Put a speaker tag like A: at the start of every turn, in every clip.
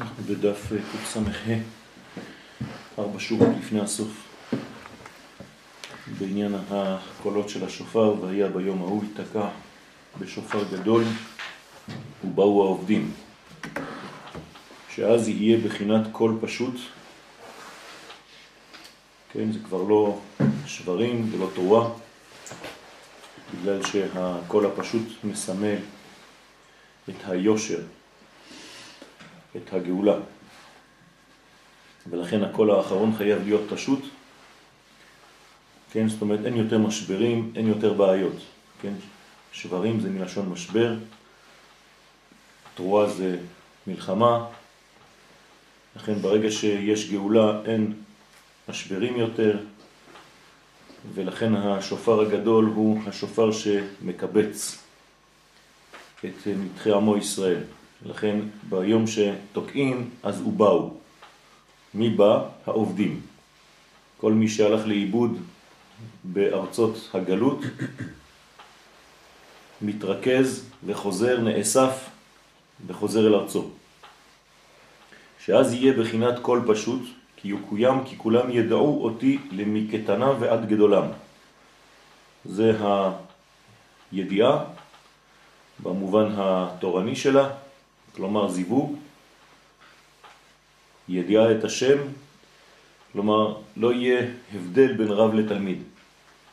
A: אנחנו בדף קס"ה, ארבע שורות לפני הסוף, בעניין הקולות של השופר, והיה ביום ההוא ייתקע בשופר גדול ובאו העובדים, שאז יהיה בחינת קול פשוט, כן, זה כבר לא שברים ולא תרועה, בגלל שהקול הפשוט מסמל את היושר, את הגאולה. ולכן הקול האחרון חייב להיות פשוט. כן, זאת אומרת, אין יותר משברים, אין יותר בעיות. כן, שברים זה מלשון משבר, תרועה זה מלחמה, לכן ברגע שיש גאולה אין משברים יותר, ולכן השופר הגדול הוא השופר שמקבץ את נתחי עמו ישראל. לכן ביום שתוקעים אז הוא באו. מי בא? העובדים. כל מי שהלך לאיבוד בארצות הגלות מתרכז וחוזר, נאסף וחוזר אל ארצו. שאז יהיה בחינת כל פשוט, כי יקוים כי כולם ידעו אותי למקטנם ועד גדולם. זה הידיעה במובן התורני שלה, כלומר זיווג, ידיעה את השם, כלומר לא יהיה הבדל בין רב לתלמיד.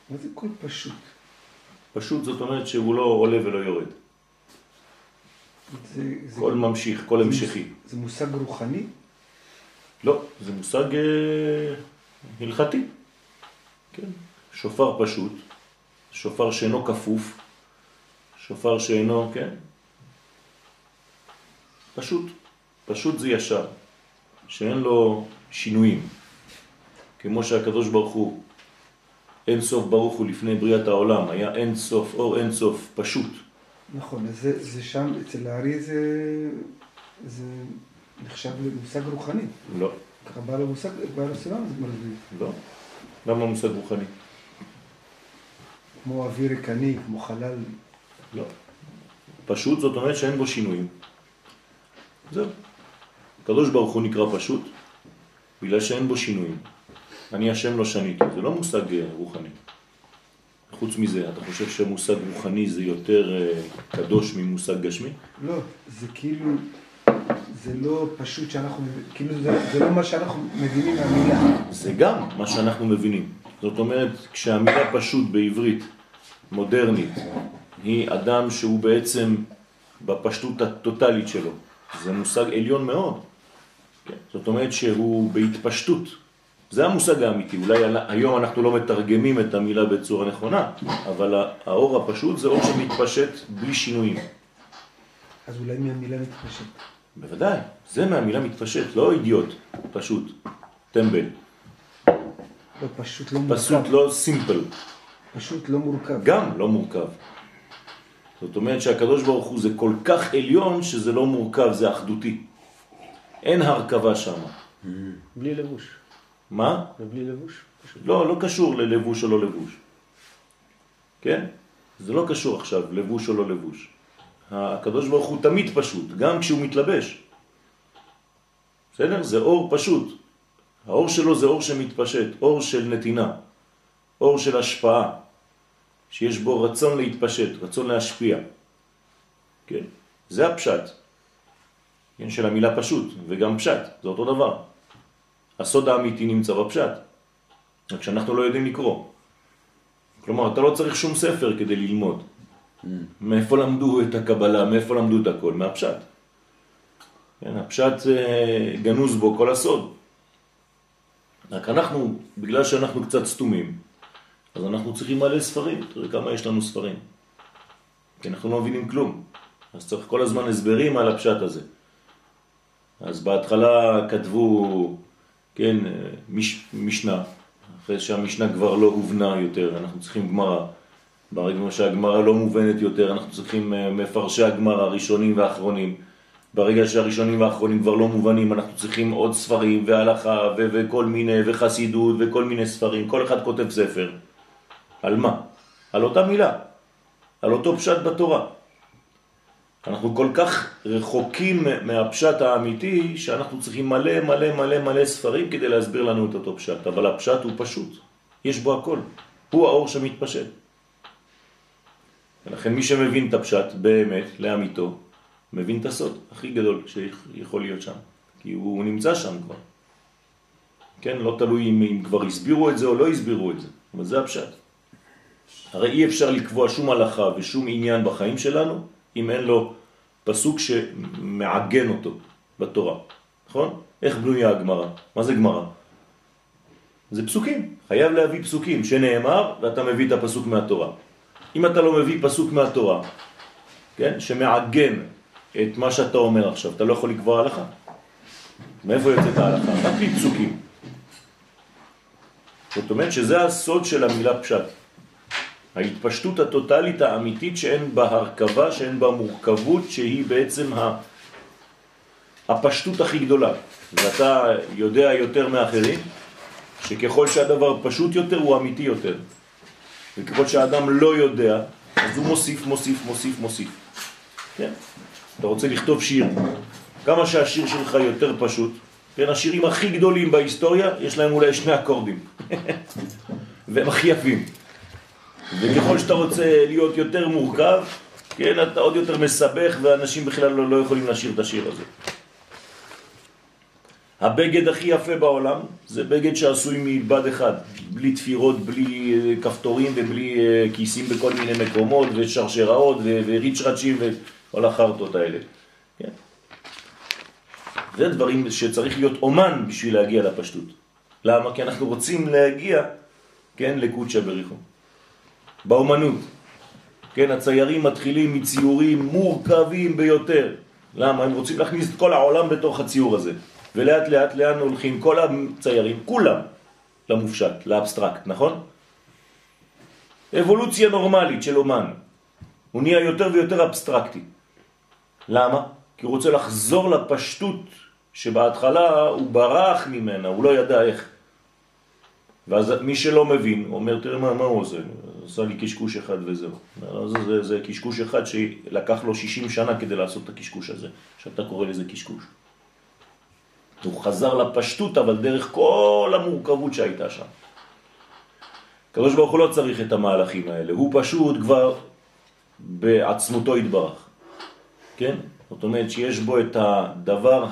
B: מה זה כל פשוט?
A: פשוט זאת אומרת שהוא לא עולה ולא יורד. זה, זה כל ממשיך, כל
B: זה
A: המשכי.
B: זה מושג רוחני?
A: לא, זה מושג אה, הלכתי. כן. שופר פשוט, שופר שאינו כפוף, שופר שאינו, כן? פשוט, פשוט זה ישר, שאין לו שינויים. כמו שהקדוש ברוך הוא, אין סוף ברוך הוא לפני בריאת העולם, היה אין סוף, אור אין סוף, פשוט.
B: נכון, אז זה, זה שם, אצל הארי זה, זה נחשב למושג רוחני.
A: לא.
B: ככה בעל המושג, בעל הסולם זה מסביר.
A: לא. למה מושג רוחני?
B: כמו אוויר ריקני, כמו חלל.
A: לא. פשוט זאת אומרת שאין בו שינויים. זהו. הקדוש ברוך הוא נקרא פשוט, בגלל שאין בו שינויים. אני השם לא שניתי, זה לא מושג אה, רוחני. חוץ מזה, אתה חושב שמושג רוחני זה יותר אה, קדוש ממושג גשמי?
B: לא, זה כאילו, זה לא פשוט שאנחנו, כאילו זה, זה לא מה שאנחנו מבינים מהמילה.
A: זה גם מה שאנחנו מבינים. זאת אומרת, כשהמילה פשוט בעברית מודרנית היא אדם שהוא בעצם בפשטות הטוטלית שלו, זה מושג עליון מאוד. כן? זאת אומרת שהוא בהתפשטות. זה המושג האמיתי. אולי היום אנחנו לא מתרגמים את המילה בצורה נכונה, אבל האור הפשוט זה אור שמתפשט בלי שינויים.
B: אז אולי מהמילה מתפשט.
A: בוודאי, זה מהמילה מתפשט, לא אידיוט, פשוט, טמבל.
B: לא, פשוט לא מורכב.
A: פשוט לא סימפל.
B: פשוט לא מורכב.
A: גם לא מורכב. זאת אומרת שהקדוש ברוך הוא זה כל כך עליון שזה לא מורכב, זה אחדותי. אין הרכבה שם.
C: בלי לבוש.
A: מה?
C: ובלי לבוש.
A: לא, לא קשור ללבוש או לא לבוש. כן? זה לא קשור עכשיו, לבוש או לא לבוש. הקדוש ברוך הוא תמיד פשוט, גם כשהוא מתלבש. בסדר? זה אור פשוט. האור שלו זה אור שמתפשט, אור של נתינה, אור של השפעה, שיש בו רצון להתפשט, רצון להשפיע. כן? זה הפשט. כן, של המילה פשוט, וגם פשט, זה אותו דבר. הסוד האמיתי נמצא בפשט, רק שאנחנו לא יודעים לקרוא. כלומר, אתה לא צריך שום ספר כדי ללמוד. מאיפה למדו את הקבלה, מאיפה למדו את הכל? מהפשט. כן, הפשט אה, גנוז בו כל הסוד. רק אנחנו, בגלל שאנחנו קצת סתומים, אז אנחנו צריכים מלא ספרים, תראה כמה יש לנו ספרים. כי אנחנו לא מבינים כלום. אז צריך כל הזמן הסברים על הפשט הזה. אז בהתחלה כתבו, כן, מש, משנה, אחרי שהמשנה כבר לא הובנה יותר, אנחנו צריכים גמרא. ברגע שהגמרא לא מובנת יותר, אנחנו צריכים אה, מפרשי הגמרא הראשונים והאחרונים. ברגע שהראשונים והאחרונים כבר לא מובנים, אנחנו צריכים עוד ספרים והלכה וכל מיני, וחסידות וכל מיני ספרים. כל אחד כותב ספר. על מה? על אותה מילה, על אותו פשט בתורה. אנחנו כל כך רחוקים מהפשט האמיתי, שאנחנו צריכים מלא מלא מלא מלא ספרים כדי להסביר לנו את אותו פשט, אבל הפשט הוא פשוט, יש בו הכל, הוא האור שמתפשט. ולכן מי שמבין את הפשט באמת, לאמיתו, מבין את הסוד הכי גדול שיכול להיות שם, כי הוא נמצא שם כבר. כן, לא תלוי אם, אם כבר הסבירו את זה או לא הסבירו את זה, אבל זה הפשט. הרי אי אפשר לקבוע שום הלכה ושום עניין בחיים שלנו אם אין לו פסוק שמעגן אותו בתורה, נכון? איך בנויה הגמרא? מה זה גמרא? זה פסוקים, חייב להביא פסוקים שנאמר ואתה מביא את הפסוק מהתורה. אם אתה לא מביא פסוק מהתורה, כן, שמעגן את מה שאתה אומר עכשיו, אתה לא יכול לקבוע הלכה. מאיפה יוצאת ההלכה? רק פסוקים. זאת אומרת שזה הסוד של המילה פשט. ההתפשטות הטוטלית האמיתית שאין בה הרכבה, שאין בה מורכבות, שהיא בעצם הפשטות הכי גדולה. ואתה יודע יותר מאחרים, שככל שהדבר פשוט יותר הוא אמיתי יותר. וככל שהאדם לא יודע, אז הוא מוסיף, מוסיף, מוסיף, מוסיף. כן? אתה רוצה לכתוב שיר, כמה שהשיר שלך יותר פשוט, כן, השירים הכי גדולים בהיסטוריה, יש להם אולי שני אקורדים. והם הכי יפים. וככל שאתה רוצה להיות יותר מורכב, כן, אתה עוד יותר מסבך, ואנשים בכלל לא, לא יכולים לשיר את השיר הזה. הבגד הכי יפה בעולם זה בגד שעשוי מבד אחד, בלי תפירות, בלי אה, כפתורים ובלי אה, כיסים בכל מיני מקומות ושרשראות וריצ'רצ'ים וכל החרטות האלה. כן? זה דברים שצריך להיות אומן בשביל להגיע לפשטות. למה? כי אנחנו רוצים להגיע, כן, לקודשא בריך הוא. באומנות. כן, הציירים מתחילים מציורים מורכבים ביותר. למה? הם רוצים להכניס את כל העולם בתוך הציור הזה. ולאט לאט לאן הולכים כל הציירים, כולם, למופשט, לאבסטרקט, נכון? אבולוציה נורמלית של אומן. הוא נהיה יותר ויותר אבסטרקטי. למה? כי הוא רוצה לחזור לפשטות שבהתחלה הוא ברח ממנה, הוא לא ידע איך. ואז מי שלא מבין, אומר, תראה מה, מה הוא עושה? עשה לי קשקוש אחד וזהו. זה, זה, זה קשקוש אחד שלקח לו 60 שנה כדי לעשות את הקשקוש הזה, שאתה קורא לזה קשקוש. הוא חזר לפשטות, אבל דרך כל המורכבות שהייתה שם. הקדוש ברוך הוא לא צריך את המהלכים האלה, הוא פשוט כבר בעצמותו התברך. כן? זאת אומרת שיש בו את הדבר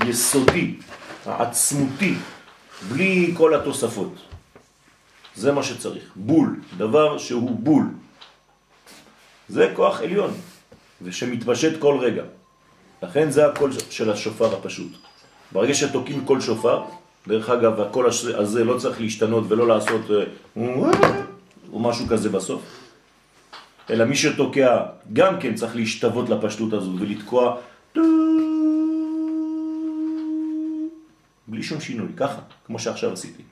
A: היסודי, העצמותי, בלי כל התוספות. זה מה שצריך, בול, דבר שהוא בול. זה כוח עליון, ושמתפשט כל רגע. לכן זה הקול של השופר הפשוט. ברגע שתוקעים קול שופר, דרך אגב, הקול הזה לא צריך להשתנות ולא לעשות אה, או משהו כזה בסוף, אלא מי שתוקע גם כן צריך להשתוות לפשטות הזאת ולתקוע בלי שום שינוי, ככה, כמו שעכשיו עשיתי.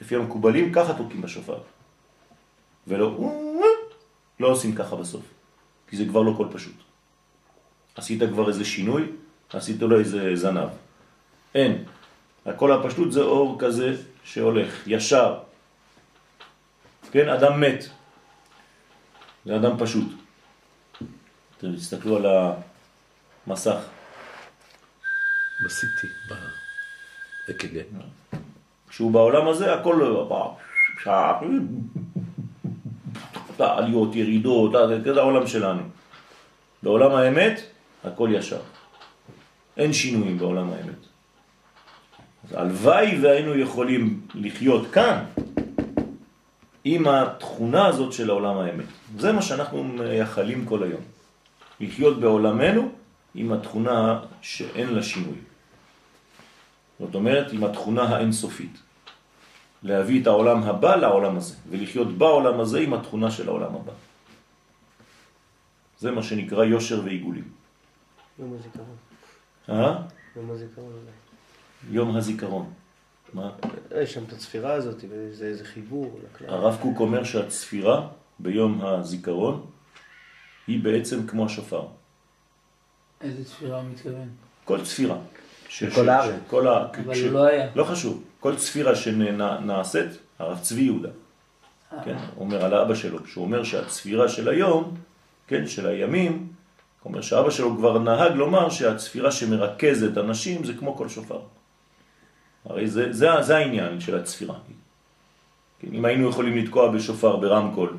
A: לפי המקובלים, ככה תוקעים בשופר. ולא, לא עושים ככה בסוף, כי זה כבר לא קול פשוט. עשית כבר איזה שינוי, עשית לו איזה זנב. אין. הכל הפשטות זה אור כזה שהולך, ישר. כן, אדם מת. זה אדם פשוט. אתם תסתכלו על המסך.
C: בסיטי, באק"ג.
A: כשהוא בעולם הזה, הכל. עליות, ירידות, זה העולם שלנו. בעולם האמת, הכל ישר. אין שינויים בעולם האמת. אז הלוואי והיינו יכולים לחיות כאן עם התכונה הזאת של העולם האמת. זה מה שאנחנו מייחלים כל היום. לחיות בעולמנו עם התכונה שאין לה שינוי. זאת אומרת, עם התכונה האינסופית. להביא את העולם הבא לעולם הזה, ולחיות בעולם הזה עם התכונה של העולם הבא. זה מה שנקרא יושר ועיגולים.
C: יום הזיכרון.
A: אה?
C: יום הזיכרון.
A: יום הזיכרון. מה?
C: יש שם את הצפירה הזאת, וזה איזה חיבור לכלל.
A: הרב קוק אומר שהצפירה ביום הזיכרון היא בעצם כמו השופר.
D: איזה צפירה הוא מתכוון?
A: כל צפירה. ש-
B: בכל
A: ש-
B: הארץ.
A: כל ה...
D: אבל הוא לא היה.
A: לא חשוב. כל צפירה שנעשית, הרב צבי יהודה, כן, אומר על האבא שלו, שהוא אומר שהצפירה של היום, כן, של הימים, אומר שאבא שלו כבר נהג לומר שהצפירה שמרכזת אנשים זה כמו כל שופר. הרי זה, זה, זה העניין של הצפירה. כן, אם היינו יכולים לתקוע בשופר ברמקול,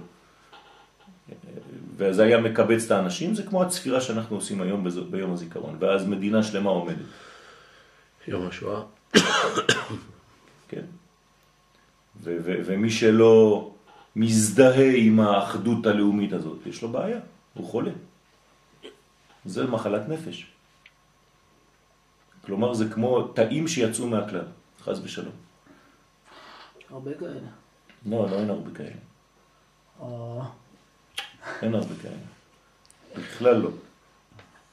A: וזה היה מקבץ את האנשים, זה כמו הצפירה שאנחנו עושים היום ביום הזיכרון, ואז מדינה שלמה עומדת.
E: יום השואה.
A: כן. ו- ו- ומי שלא מזדהה עם האחדות הלאומית הזאת, יש לו בעיה, הוא חולה. זה מחלת נפש. כלומר, זה כמו תאים שיצאו מהכלל, חז ושלום.
D: הרבה כאלה.
A: לא, לא, אין הרבה כאלה.
D: או,
A: אין הרבה כאלה. בכלל לא.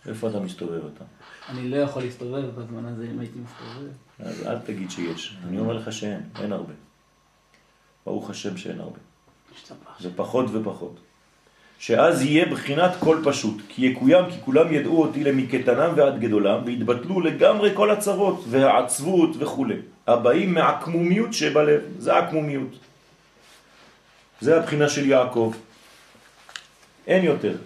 A: איפה אתה מסתובב אתה?
D: אני לא יכול להסתובב בזמן הזה אם הייתי מסתובב.
A: אז אל תגיד שיש. אני אומר לך שאין, אין הרבה. ברוך השם שאין הרבה. זה פחות ופחות. שאז יהיה בחינת כל פשוט, כי יקוים כי כולם ידעו אותי למקטנם ועד גדולם, והתבטלו לגמרי כל הצרות והעצבות וכו'. הבאים מהעקמומיות שבלב, זה העקמומיות. זה הבחינה של יעקב. אין יותר,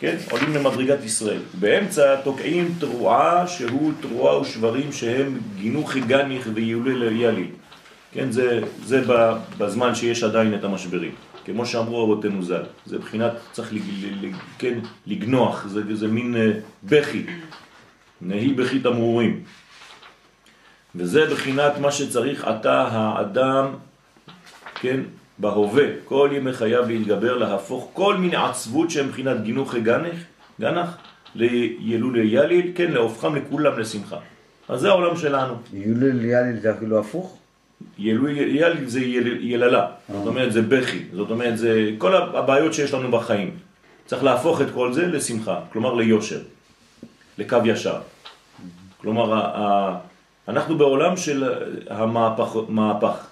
A: כן? עולים למדרגת ישראל. באמצע תוקעים תרועה שהוא תרועה ושברים שהם גינוחי גניך ויולי ילי. כן, זה, זה בזמן שיש עדיין את המשברים. כמו שאמרו רבותינו ז"ל, זה בחינת, צריך לג, לג, כן, לגנוח, זה, זה מין אה, בכי, נהי בכי תמרורים. וזה בחינת מה שצריך אתה האדם, כן, בהווה, כל ימי חייו להתגבר, להפוך כל מיני עצבות שהם בחינת גינוחי גנך, גנח, לילולי יליל, כן, להופכם לכולם לשמחה. אז זה העולם שלנו.
F: יולל יאליל זה אפילו הפוך?
A: ילוי יליל זה יל, יללה, זאת אומרת זה בכי, זאת אומרת זה כל הבעיות שיש לנו בחיים. צריך להפוך את כל זה לשמחה, כלומר ליושר, לקו ישר. כלומר, אנחנו בעולם של המהפך, מהפך,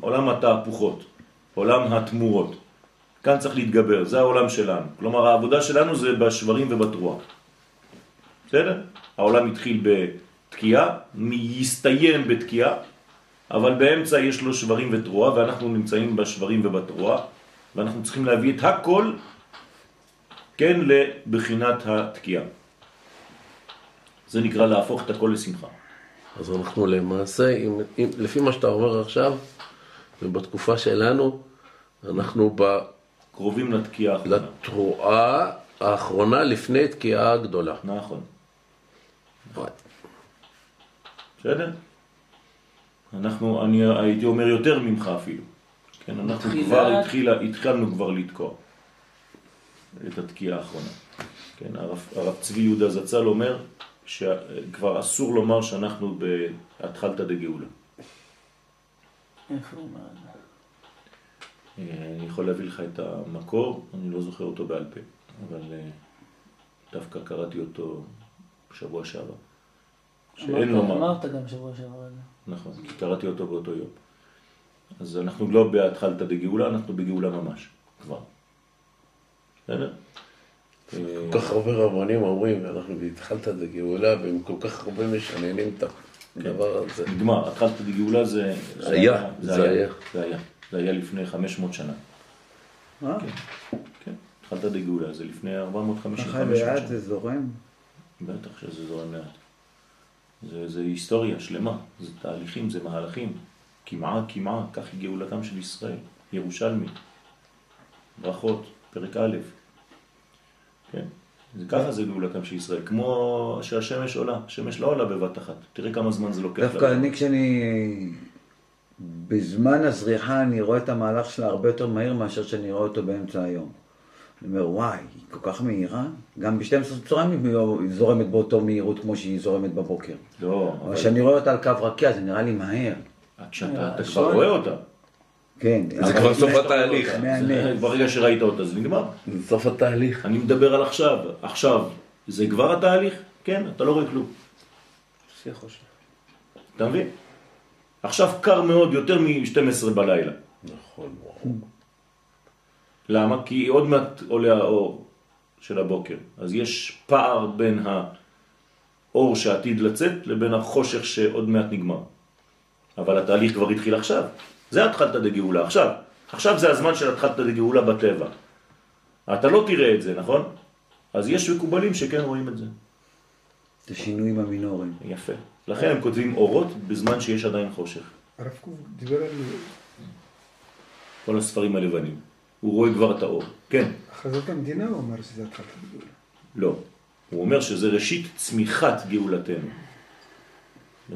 A: עולם התהפוכות, עולם התמורות. כאן צריך להתגבר, זה העולם שלנו. כלומר, העבודה שלנו זה בשברים ובתרועה. בסדר? העולם התחיל בתקיעה, יסתיים בתקיעה, אבל באמצע יש לו שברים ותרועה, ואנחנו נמצאים בשברים ובתרועה, ואנחנו צריכים להביא את הכל, כן, לבחינת התקיעה. זה נקרא להפוך את הכל לשמחה.
E: אז אנחנו למעשה, אם, אם, לפי מה שאתה אומר עכשיו, ובתקופה שלנו, אנחנו
A: קרובים לתקיעה האחרונה.
E: לתרועה האחרונה לפני תקיעה הגדולה.
A: נכון. בסדר? אנחנו, אני הייתי אומר יותר ממך אפילו. כן, אנחנו כבר התחילה, התחלנו כבר לתקוע את התקיעה האחרונה. כן, הרב, הרב צבי יהודה זצ"ל אומר שכבר אסור לומר שאנחנו בהתחלתא דגאולה.
D: איפה הוא אומר את זה?
A: אה, אני יכול להביא לך את המקור, אני לא זוכר אותו בעל פה, אבל אה, דווקא קראתי אותו בשבוע שעבר. שאין
D: אמרת-
A: לומר.
D: אמרת גם שבוע שעבר.
A: נכון, כי קראתי אותו באותו יום. אז אנחנו לא בהתחלתא דגאולה, אנחנו בגאולה ממש, כבר. בסדר? אה,
E: כל כך הרבה רבנים אומרים, אנחנו בהתחלת את הגאולה, והם כל כך הרבה משננים את הדבר הזה.
A: נגמר, התחלתא דגאולה זה...
E: היה,
A: זה
E: זה
A: היה.
E: היה.
A: זה היה. זה היה לפני 500 שנה.
F: אה?
A: כן, התחלתא דגאולה זה לפני 450
F: ככה
A: 500
F: לאט
A: שנה.
F: זה זורם?
A: בטח שזה זורם לאט. זה, זה היסטוריה שלמה, זה תהליכים, זה מהלכים. כמעה, כמעה, כך היא גאולתם של ישראל. ירושלמי. ברכות, פרק א'. כן? זה ככה זה גאולתם של ישראל. כמו שהשמש עולה. השמש לא עולה בבת אחת. תראה כמה זמן זה לוקח.
F: דווקא
A: לה.
F: אני כשאני... בזמן הזריחה אני רואה את המהלך שלה הרבה יותר מהיר מאשר שאני רואה אותו באמצע היום. אני אומר, וואי, היא כל כך מהירה? גם ב-12 צהריים היא זורמת באותו מהירות כמו שהיא זורמת בבוקר.
A: לא,
F: אבל כשאני רואה אותה על קו רקיע זה נראה לי מהר.
A: כשאתה אתה כבר רואה אותה.
F: כן.
E: זה כבר סוף התהליך.
A: ברגע שראית אותה זה נגמר.
E: זה סוף התהליך.
A: אני מדבר על עכשיו. עכשיו, זה כבר התהליך? כן, אתה לא רואה כלום. אתה מבין? עכשיו קר מאוד, יותר מ-12 בלילה.
E: נכון.
A: למה? כי עוד מעט עולה האור של הבוקר. אז יש פער בין האור שעתיד לצאת לבין החושך שעוד מעט נגמר. אבל התהליך כבר התחיל עכשיו. זה התחלת דגאולה, עכשיו. עכשיו זה הזמן של התחלת דגאולה בטבע. אתה לא תראה את זה, נכון? אז יש מקובלים שכן רואים את זה.
F: זה שינויים המינוריים.
A: יפה. לכן הם כותבים אורות בזמן שיש עדיין חושך.
B: הרב קוק דיבר על
A: כל הספרים הלבנים. הוא רואה כבר את האור. כן,
B: הכרזת המדינה, הוא אמר שזה התחלת הגאולה.
A: לא. הוא אומר שזה ראשית צמיחת גאולתנו.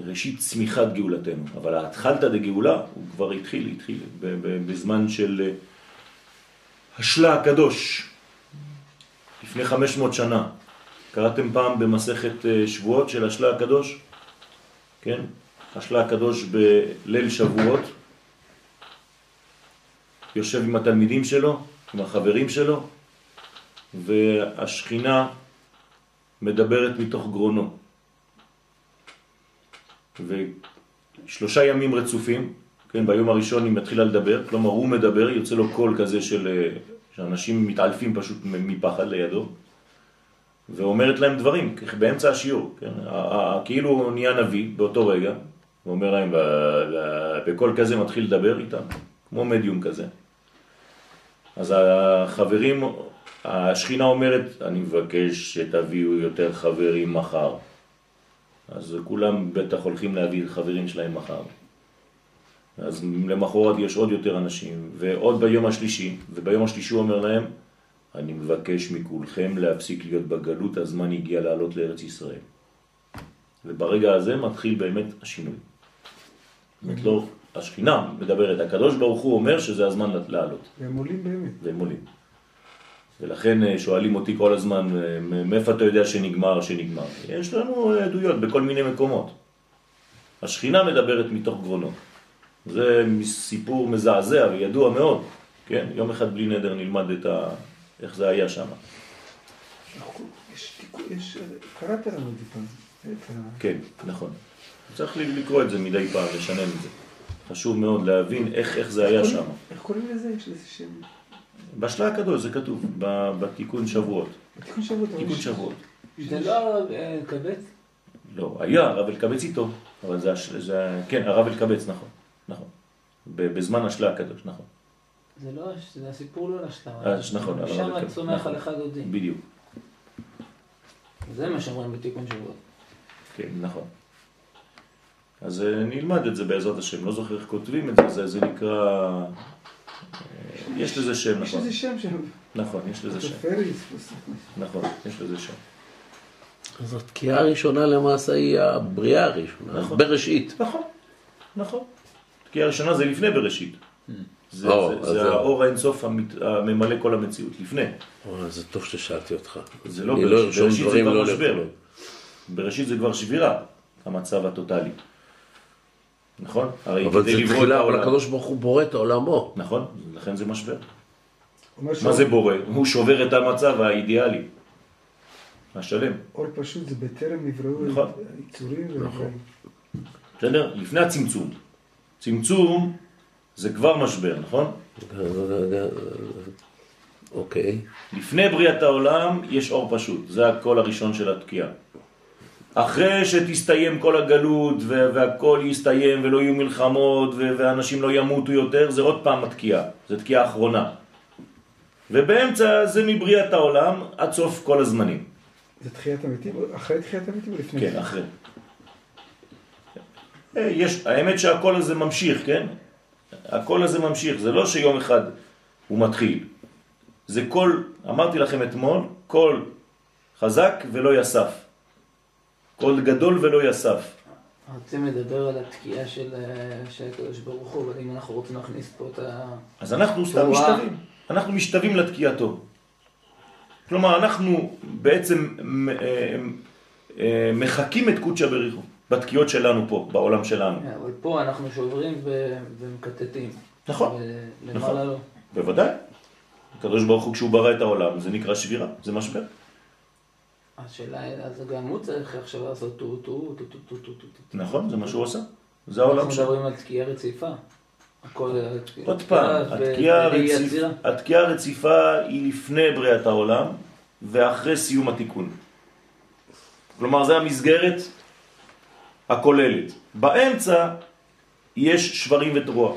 A: ראשית צמיחת גאולתנו. אבל ההתחלתא דגאולה, הוא כבר התחיל, התחיל, בזמן של אה, השלה הקדוש, לפני 500 שנה. קראתם פעם במסכת אה, שבועות של השלה הקדוש? כן? השלה הקדוש בליל שבועות, יושב עם התלמידים שלו, עם החברים שלו, והשכינה מדברת מתוך גרונו. ושלושה ימים רצופים, כן, ביום הראשון היא מתחילה לדבר, כלומר הוא מדבר, יוצא לו קול כזה של, אה, שאנשים מתעלפים פשוט מפחד לידו, ואומרת להם דברים, באמצע השיעור, כן, כאילו הוא נהיה נביא באותו רגע, הוא אומר להם, בקול כזה מתחיל לדבר איתם, כמו מדיום כזה. אז החברים, השכינה אומרת, אני מבקש שתביאו יותר חברים מחר. אז כולם בטח הולכים להביא חברים שלהם מחר. אז למחרת יש עוד יותר אנשים, ועוד ביום השלישי, וביום השלישי הוא אומר להם, אני מבקש מכולכם להפסיק להיות בגלות, הזמן הגיע לעלות לארץ ישראל. וברגע הזה מתחיל באמת השינוי. זאת אומרת, לא, השכינה מדברת, הקדוש ברוך הוא אומר שזה הזמן לעלות.
B: והם עולים באמת.
A: והם עולים. ולכן אה, שואלים אותי כל הזמן, אה, מאיפה אתה יודע שנגמר, שנגמר? יש לנו עדויות בכל מיני מקומות. השכינה מדברת מתוך גרונו. זה סיפור מזעזע וידוע מאוד. כן, יום אחד בלי נדר נלמד את ה... איך זה היה שם.
B: יש יש... קראת לנו את זה פעם. את ה-
A: כן, נכון. צריך לקרוא את זה מדי פעם, לשנן את זה. חשוב מאוד להבין איך, איך זה היה שם.
B: איך קוראים לזה? יש לזה שם.
A: בשלה הקדוש זה כתוב, בתיקון שבועות.
B: בתיקון שבועות.
A: תיקון שבועות.
D: זה לא אה, קבץ?
A: לא, היה הרב אלקבץ איתו, אבל זה, הש- זה כן, הרב אלקבץ, נכון, נכון. בזמן השלה הקדוש, נכון.
D: זה לא, זה הסיפור לא לשלם.
A: אה, נכון, אבל-
D: שם
A: אבל-
D: צומח
A: נכון.
D: על אחד דודים.
A: בדיוק,
D: זה מה שאומרים בתיקון שבועות.
A: כן, נכון. אז אה, נלמד את זה בעזרת השם, לא זוכר איך כותבים את זה, זה, זה נקרא... יש לזה שם,
B: יש
A: נכון.
B: לזה שם של...
A: נכון, יש לזה שם. נכון, יש לזה שם.
E: אז התקיעה הראשונה למעשה היא הבריאה הראשונה,
A: נכון.
E: בראשית.
A: נכון, נכון. תקיעה הראשונה זה לפני בראשית. זה,
E: או,
A: זה,
E: אז
A: זה
E: זהו.
A: האור האינסוף המת- הממלא כל המציאות, לפני.
E: וואי, זה טוב ששאלתי אותך.
A: זה לא בראשית,
E: ארשום
A: בראשית זה כבר
E: לא
A: משבר. בראשית זה כבר שבירה, המצב הטוטלי. נכון? הרי
E: אבל
A: כדי
E: זה
A: לברוא את
E: תחילה, אבל
A: העולם-
E: הקדוש ברוך הוא בורא את עולמו.
A: נכון, לכן זה משבר. מה זה בורא? הוא שובר את המצב האידיאלי. השלם.
B: אור פשוט זה בטרם נבראו
A: נכון.
B: היצורים. והדברים.
A: בסדר? לפני הצמצום. צמצום זה כבר משבר, נכון?
E: אוקיי.
A: לפני בריאת העולם יש אור פשוט, זה הקול הראשון של התקיעה. אחרי שתסתיים כל הגלות והכל יסתיים ולא יהיו מלחמות ואנשים לא ימותו יותר, זה עוד פעם התקיעה, זה תקיעה אחרונה. ובאמצע זה מבריאת העולם עד סוף כל הזמנים.
B: זה תחיית המתים? אחרי תחיית המתים או לפני?
A: כן, אחרי. אה, יש, האמת שהקול הזה ממשיך, כן? הקול הזה ממשיך, זה לא שיום אחד הוא מתחיל. זה קול, אמרתי לכם אתמול, קול חזק ולא יסף. קול גדול ולא יסף.
D: רוצים לדבר על התקיעה של אה, של הקדוש ברוך הוא, אבל אם אנחנו רוצים להכניס פה את ה...
A: אז אנחנו סתם. משתווים. אנחנו משתווים לתקיעתו. כלומר, אנחנו בעצם אה, אה, מחקים את קודשא בריך הוא בתקיעות שלנו פה, בעולם שלנו.
D: כן, אבל פה אנחנו שוברים ומקטטים.
A: נכון, נכון.
D: לא.
A: בוודאי. הקדוש ברוך הוא כשהוא ברא את העולם, זה נקרא שבירה, זה משבר.
D: השאלה, אז גם הוא צריך עכשיו לעשות טו טו טו טו טו טו טו.
A: נכון, זה מה שהוא עושה. זה העולם שלו.
D: אנחנו מדברים על תקיעה רציפה. אה,
A: עוד פעם, התקיעה הרציפה היא לפני בריאת העולם ואחרי סיום התיקון. כלומר, זה המסגרת הכוללת. באמצע יש שברים ותרוע.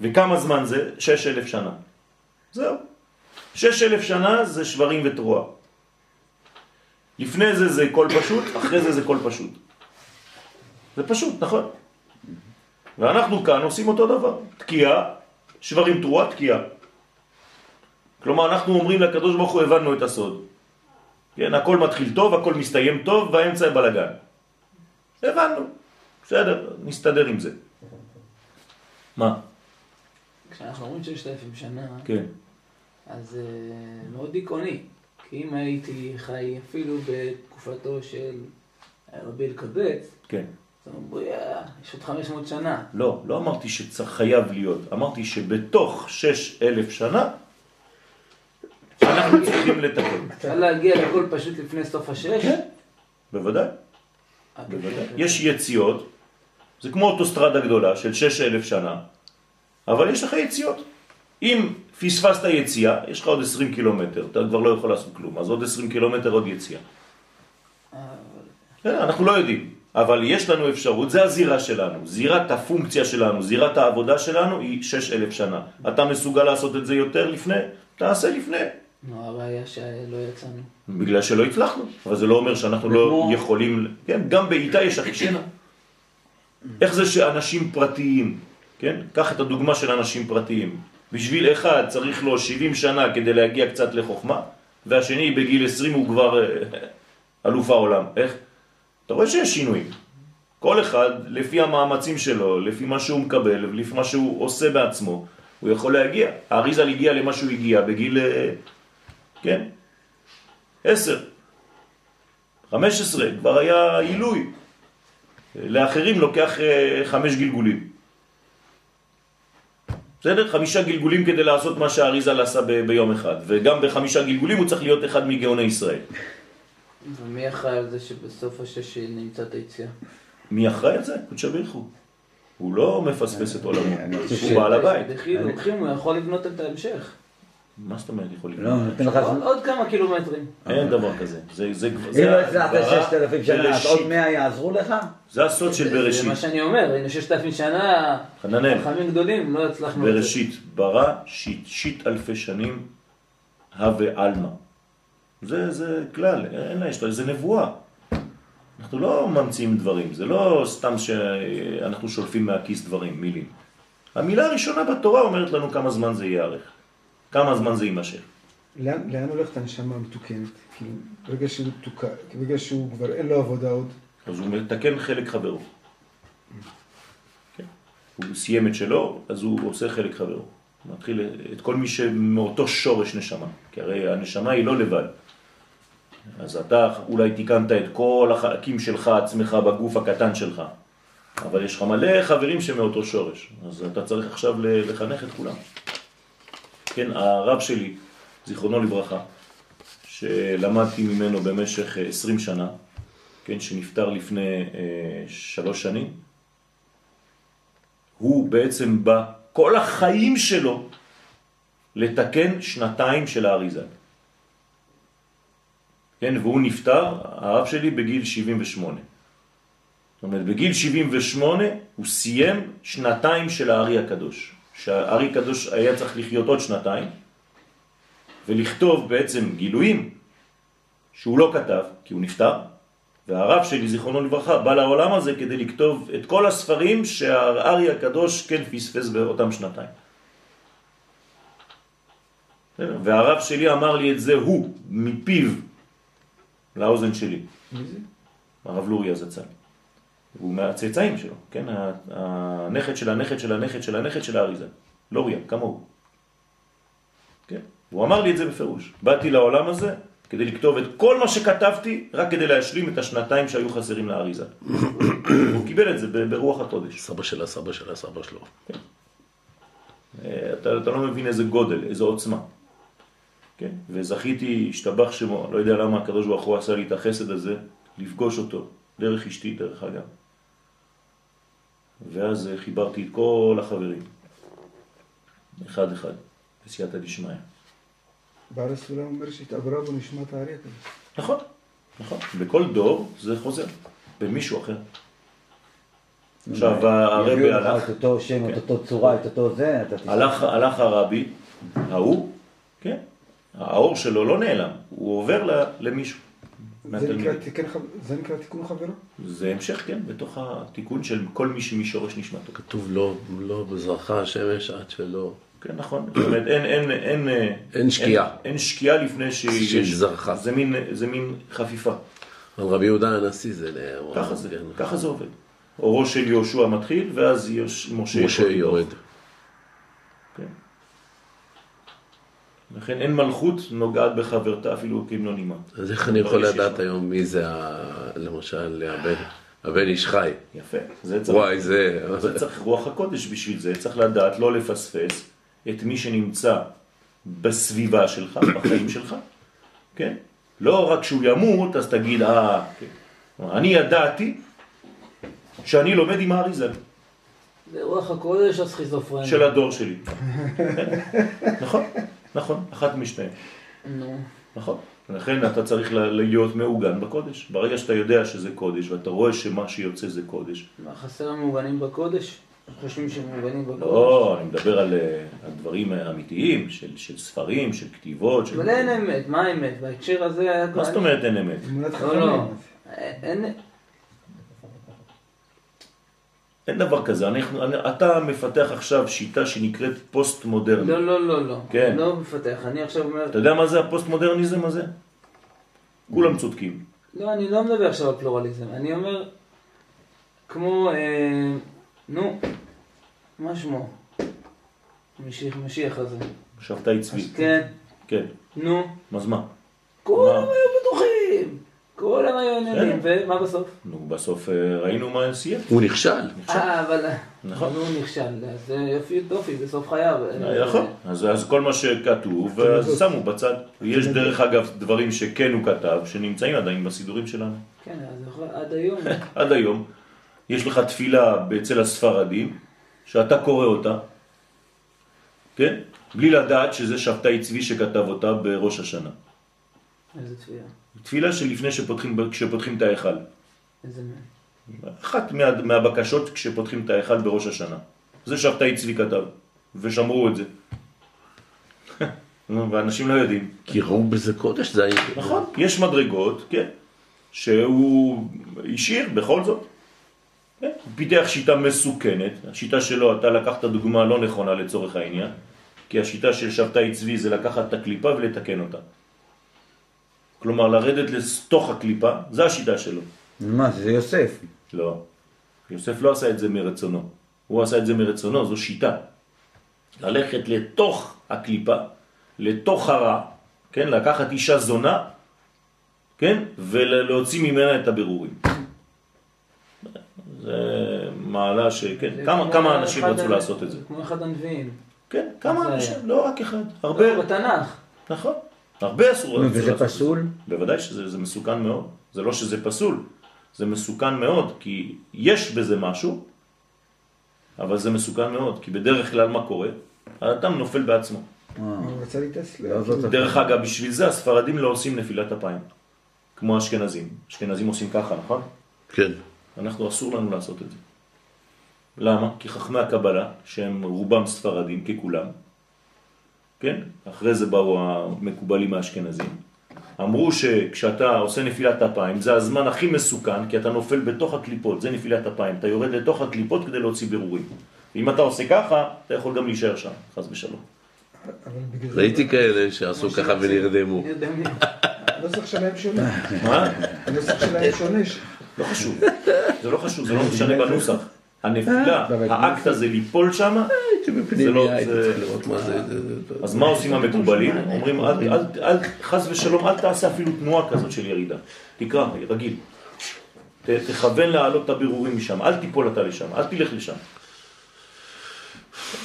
A: וכמה זמן זה? שש אלף שנה. זהו. שש אלף שנה זה שברים ותרוע. לפני זה זה קול פשוט, אחרי זה זה קול פשוט. זה פשוט, נכון? ואנחנו כאן עושים אותו דבר, תקיעה, שברים תרועה, תקיעה. כלומר, אנחנו אומרים לקדוש ברוך הוא, הבנו את הסוד. כן, הכל מתחיל טוב, הכל מסתיים טוב, והאמצע בלגן. הבנו, בסדר, נסתדר עם זה. מה?
D: כשאנחנו אומרים ששת אלפים שנה,
A: כן.
D: אז זה מאוד דיכאוני. אם הייתי חי אפילו בתקופתו של רבי אלקבץ,
A: כן.
D: אז "יא, יש עוד 500 שנה.
A: לא, לא אמרתי שחייב להיות, אמרתי שבתוך שש אלף שנה אנחנו צריכים לתקן.
D: אפשר להגיע לכל פשוט לפני סוף השש?
A: כן, בוודאי,
D: אה,
A: בוודאי. יש יציאות, זה כמו אוטוסטרדה גדולה של שש אלף שנה, אבל יש לך יציאות. אם פספסת יציאה, יש לך עוד 20 קילומטר, אתה כבר לא יכול לעשות כלום, אז עוד 20 קילומטר עוד יציאה.
D: אה,
A: אנחנו לא יודעים, אבל יש לנו אפשרות, זה הזירה שלנו, זירת הפונקציה שלנו, זירת העבודה שלנו היא 6,000 שנה. אתה מסוגל לעשות את זה יותר לפני? תעשה לפני.
D: נו, הבעיה שלא יצאנו.
A: בגלל שלא הצלחנו, אבל זה לא אומר שאנחנו לא יכולים, כן, גם בעיטה יש אחישנה. איך זה שאנשים פרטיים, כן, קח את הדוגמה של אנשים פרטיים, בשביל אחד צריך לו 70 שנה כדי להגיע קצת לחוכמה, והשני בגיל 20 הוא כבר אה, אלוף העולם, איך? אתה רואה שיש שינויים. כל אחד, לפי המאמצים שלו, לפי מה שהוא מקבל, לפי מה שהוא עושה בעצמו, הוא יכול להגיע. האריזל הגיע למה שהוא הגיע בגיל, אה, כן, עשר, חמש עשרה, כבר היה עילוי. לאחרים לוקח אה, חמש גלגולים. בסדר? חמישה גלגולים כדי לעשות מה שהאריזל עשה ב- ביום אחד, וגם בחמישה גלגולים הוא צריך להיות אחד מגאוני ישראל.
D: ומי אחראי על זה שבסוף השש נמצא את היציאה?
A: מי אחראי על זה? קודשא בריך הוא. הוא לא מפספס את עולמו, הוא בעל הבית.
D: הוא יכול לבנות את ההמשך.
A: מה זאת אומרת יכול
F: לא,
A: להיות?
F: נותן לך
D: עוד- כמה קילומטרים.
A: אין דבר כזה. זה זה כבר-
F: אם
A: זה
F: לא הצלחת
A: ההגדרה
F: 6,000 שנה, אז. עוד 100 יעזרו לך?
A: זה הסוד של
D: זה
A: בראשית.
D: מה שאני אומר, הנה ששת אלפים שנה,
A: חננאל.
D: חכמים גדולים, לא הצלחנו זה.
A: בראשית ברא שיט, שיט אלפי שנים הווה עלמא. זה, זה כלל, אין לה, יש לה, זה נבואה. אנחנו לא ממציאים דברים, זה לא סתם שאנחנו שולפים מהכיס דברים, מילים. המילה הראשונה בתורה אומרת לנו כמה זמן זה ייארך, כמה זמן זה יימשך.
B: לאן, לאן הולכת הנשמה המתוקנת? כאילו, ברגע שהוא תוקע, ברגע שהוא כבר אין לו עבודה עוד,
A: אז הוא מתקן חלק חברו. כן. הוא סיים את שלו, אז הוא עושה חלק חברו. הוא מתחיל את כל מי שמאותו שורש נשמה, כי הרי הנשמה היא לא לבד. אז אתה אולי תיקנת את כל החלקים שלך, עצמך, בגוף הקטן שלך, אבל יש לך מלא חברים שמאותו שורש, אז אתה צריך עכשיו לחנך את כולם. כן, הרב שלי, זיכרונו לברכה, שלמדתי ממנו במשך אה, 20 שנה, כן, שנפטר לפני אה, שלוש שנים, הוא בעצם בא כל החיים שלו לתקן שנתיים של האריזה. כן, והוא נפטר, הרב שלי, בגיל 78. זאת אומרת, בגיל 78 הוא סיים שנתיים של הארי הקדוש. שהארי הקדוש היה צריך לחיות עוד שנתיים, ולכתוב בעצם גילויים שהוא לא כתב, כי הוא נפטר, והרב שלי, זיכרונו לברכה, בא לעולם הזה כדי לכתוב את כל הספרים שהארי הקדוש כן פספס באותם שנתיים. והרב שלי אמר לי את זה הוא, מפיו, לאוזן שלי.
B: מי זה?
A: הרב לוריה זצ"ל. הוא מהצאצאים שלו, כן? הנכד של הנכד של הנכד של הנכד של האריזה. לוריה, כמוהו. כן? הוא אמר לי את זה בפירוש. באתי לעולם הזה כדי לכתוב את כל מה שכתבתי, רק כדי להשלים את השנתיים שהיו חסרים לאריזה. הוא קיבל את זה ברוח הקודש.
E: סבא של הסבא של הסבא שלו.
A: אה, אתה, אתה לא מבין איזה גודל, איזו עוצמה. כן? וזכיתי, השתבח שמו, לא יודע למה הקדוש ברוך הוא עשה לי את החסד הזה, לפגוש אותו, דרך אשתי, דרך אגב. ואז חיברתי את כל החברים, אחד אחד, בסייעתא דשמיא.
B: בעל הסולם אומר שהתעברה בו נשמת האריה כזה.
A: נכון, נכון. בכל דור זה חוזר, במישהו אחר. עכשיו הרבי הלך,
F: את אותו שם, את
A: כן.
F: אותו צורה, את אותו זה, אתה תשמע.
A: הלך, הרבי, ההוא, כן, האור שלו לא נעלם, הוא עובר למישהו.
B: זה נקרא תיקון חברו?
A: זה המשך, כן, בתוך התיקון של כל מי שמשורש נשמתו.
E: כתוב לא, לא בזרחה השמש עד שלא...
A: כן, נכון. זאת אומרת, אין, אין, אין, אה,
E: אין שקיעה.
A: אין, אין שקיעה לפני שיש...
E: שהיא זרחה.
A: זה מין, זה מין חפיפה.
E: על רבי יהודה הנשיא זה נאמר.
A: ככה זה,
E: כן.
A: ככה זה עובד. אורו של יהושע מתחיל, ואז משה,
E: משה יורד.
A: כן. לכן אין מלכות נוגעת בחברתה אפילו כמלוא נימה.
E: אז איך אני יכול לדעת היום מי זה, למשל, הבן, הבן איש חי?
A: יפה. זה צריך,
E: וואי, זה...
A: זה צריך רוח הקודש בשביל זה. צריך לדעת לא לפספס את מי שנמצא בסביבה שלך, בחיים שלך. כן? לא רק שהוא ימות, אז תגיד, אה, כן. אני ידעתי שאני לומד עם האריזל.
D: זה רוח הקודש או סכיזופרניה?
A: של הדור שלי. נכון, נכון, אחת משתיהן,
D: נו.
A: נכון. לכן אתה צריך להיות מעוגן בקודש. ברגע שאתה יודע שזה קודש ואתה רואה שמה שיוצא זה קודש.
D: מה, חסר המעוגנים בקודש? חושבים שהם מעוגנים בקודש?
A: לא, אני מדבר על אה, על דברים אמיתיים, של, של ספרים, של כתיבות. של...
D: אבל אין אמת, מה האמת? בהקשר הזה...
A: מה זאת אומרת אין אמת?
D: לא. לא. אין...
A: אין דבר כזה. אנחנו, אני, אתה מפתח עכשיו שיטה שנקראת פוסט מודרני.
D: לא, לא, לא, לא.
A: כן.
D: לא מפתח. אני עכשיו אומר...
A: אתה יודע מה זה הפוסט מודרניזם הזה? כולם צודקים.
D: לא, אני לא מדבר עכשיו על פלורליזם. אני אומר, כמו, אה, נו, מה שמו? משיח, משיח הזה.
A: שבתאי צבי.
D: כן,
A: כן.
D: נו.
A: אז מה?
D: כולם? היו בטוחים. כולם היו עניינים.
A: כן.
D: ומה בסוף?
A: נו, בסוף אה, ראינו מה סיים.
E: הוא נכשל.
D: אה, אבל...
A: נכון.
D: הוא נכשל. אז זה יופי דופי בסוף חייו.
A: נכון, אז, אז כל מה שכתוב, אז שמו בצד. יש דרך אגב דברים שכן הוא כתב, שנמצאים עדיין בסידורים שלנו.
D: כן, אז עד היום.
A: עד היום. יש לך תפילה אצל הספרדים, שאתה קורא אותה, כן? בלי לדעת שזה שבתאי צבי שכתב אותה בראש השנה.
D: איזה תפילה.
A: תפילה שלפני שפותחים, כשפותחים את ההיכל.
D: איזה.
A: אחת מה, מהבקשות כשפותחים את ההיכל בראש השנה. זה שבתאי צבי כתב, ושמרו את זה. ואנשים לא יודעים.
E: כי ראו בזה קודש, זה היה...
A: נכון, יש מדרגות, כן, שהוא השאיר בכל זאת. כן, הוא פיתח שיטה מסוכנת, השיטה שלו, אתה לקחת דוגמה לא נכונה לצורך העניין, כי השיטה של שבתאי צבי זה לקחת את הקליפה ולתקן אותה. כלומר, לרדת לתוך הקליפה, זה השיטה שלו.
F: מה, זה יוסף.
A: לא. יוסף לא עשה את זה מרצונו. הוא עשה את זה מרצונו, זו שיטה. ללכת לתוך הקליפה, לתוך הרע, כן? לקחת אישה זונה, כן? ולהוציא ממנה את הבירורים. זה מעלה שכן,
D: זה
A: כמה, כמה אנשים רצו לעשות את זה?
D: כמו אחד הנביאים.
A: כן, כמה אנשים,
D: היה?
A: לא רק אחד, הרבה,
D: לא, בתנ"ך.
A: נכון, הרבה אסור
F: וזה
A: לעשות את זה.
F: פסול?
A: בוודאי שזה זה מסוכן מאוד. זה לא שזה פסול, זה מסוכן מאוד, כי יש בזה משהו, אבל זה מסוכן מאוד, כי בדרך כלל מה קורה? האדם נופל בעצמו.
F: אה, לא
A: דרך אגב, בשביל זה הספרדים לא עושים נפילת אפיים, כמו האשכנזים. אשכנזים עושים ככה, נכון?
E: כן.
A: אנחנו אסור לנו לעשות את זה. למה? כי חכמי הקבלה, שהם רובם ספרדים ככולם, כן? אחרי זה באו המקובלים האשכנזים, אמרו שכשאתה עושה נפילת אפיים זה הזמן הכי מסוכן כי אתה נופל בתוך הקליפות, זה נפילת אפיים, אתה יורד לתוך הקליפות כדי להוציא בירורים. ואם אתה עושה ככה, אתה יכול גם להישאר שם, חס ושלום.
E: ראיתי כאלה שעשו ככה ונרדמו.
B: הנוסח שלהם שונה.
A: מה?
B: הנוסח שלהם שונה.
A: לא חשוב. זה לא חשוב, זה לא משנה בנוסח. הנפילה,
B: בבית
A: האקט הזה ליפול שם, זה לא,
E: הייתי. צריך לראות מה זה...
A: אז מה עושים המקובלים? אומרים, חס ושלום, אל תעשה אפילו תנועה כזאת של ירידה. תקרא, רגיל. תכוון להעלות את הבירורים משם, אל תיפול אתה לשם, אל תלך לשם.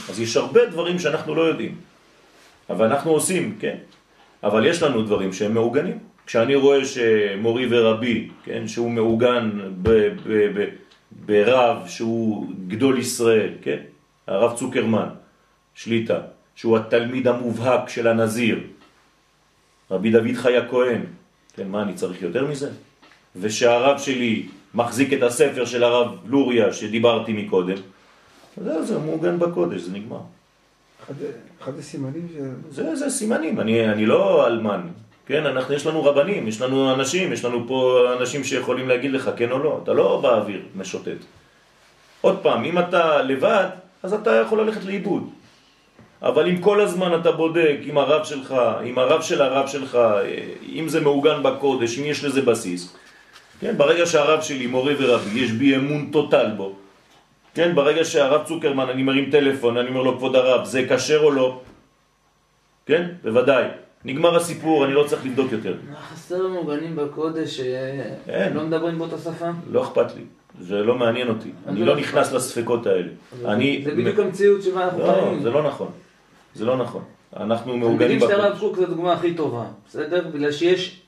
A: אז יש הרבה דברים שאנחנו לא יודעים, אבל אנחנו עושים, כן. אבל יש לנו דברים שהם מעוגנים. כשאני רואה שמורי ורבי, כן, שהוא מעוגן ברב שהוא גדול ישראל, כן, הרב צוקרמן, שליטה, שהוא התלמיד המובהק של הנזיר, רבי דוד חי הכהן, כן, מה אני צריך יותר מזה? ושהרב שלי מחזיק את הספר של הרב לוריה שדיברתי מקודם, זהו, זה מעוגן בקודש, זה נגמר.
B: אחד- אחד הסימנים ש...
A: זה, זה סימנים, אני, אני לא אלמן, כן, אנחנו, יש לנו רבנים, יש לנו אנשים, יש לנו פה אנשים שיכולים להגיד לך כן או לא, אתה לא באוויר משוטט. עוד פעם, אם אתה לבד, אז אתה יכול ללכת לאיבוד. אבל אם כל הזמן אתה בודק עם הרב שלך, עם הרב של הרב שלך, אם זה מעוגן בקודש, אם יש לזה בסיס, כן, ברגע שהרב שלי מורה ורבי, יש בי אמון טוטל בו, כן, ברגע שהרב צוקרמן, אני מרים טלפון, אני אומר לו, כבוד הרב, זה קשר או לא? כן, בוודאי. נגמר הסיפור, אני לא צריך לבדוק יותר.
D: מה חסר מעוגנים בקודש
A: אין.
D: שלא מדברים באותה שפה?
A: לא אכפת לי, זה לא מעניין אותי. אני לא נכנס לספקות האלה. אני...
D: זה בדיוק המציאות שבה אנחנו
A: לא,
D: חיים.
A: זה לא נכון. זה לא נכון. אנחנו מעוגנים
D: שהרב
A: בקודש.
D: קוק זה הדוגמה הכי טובה, בסדר? בגלל שיש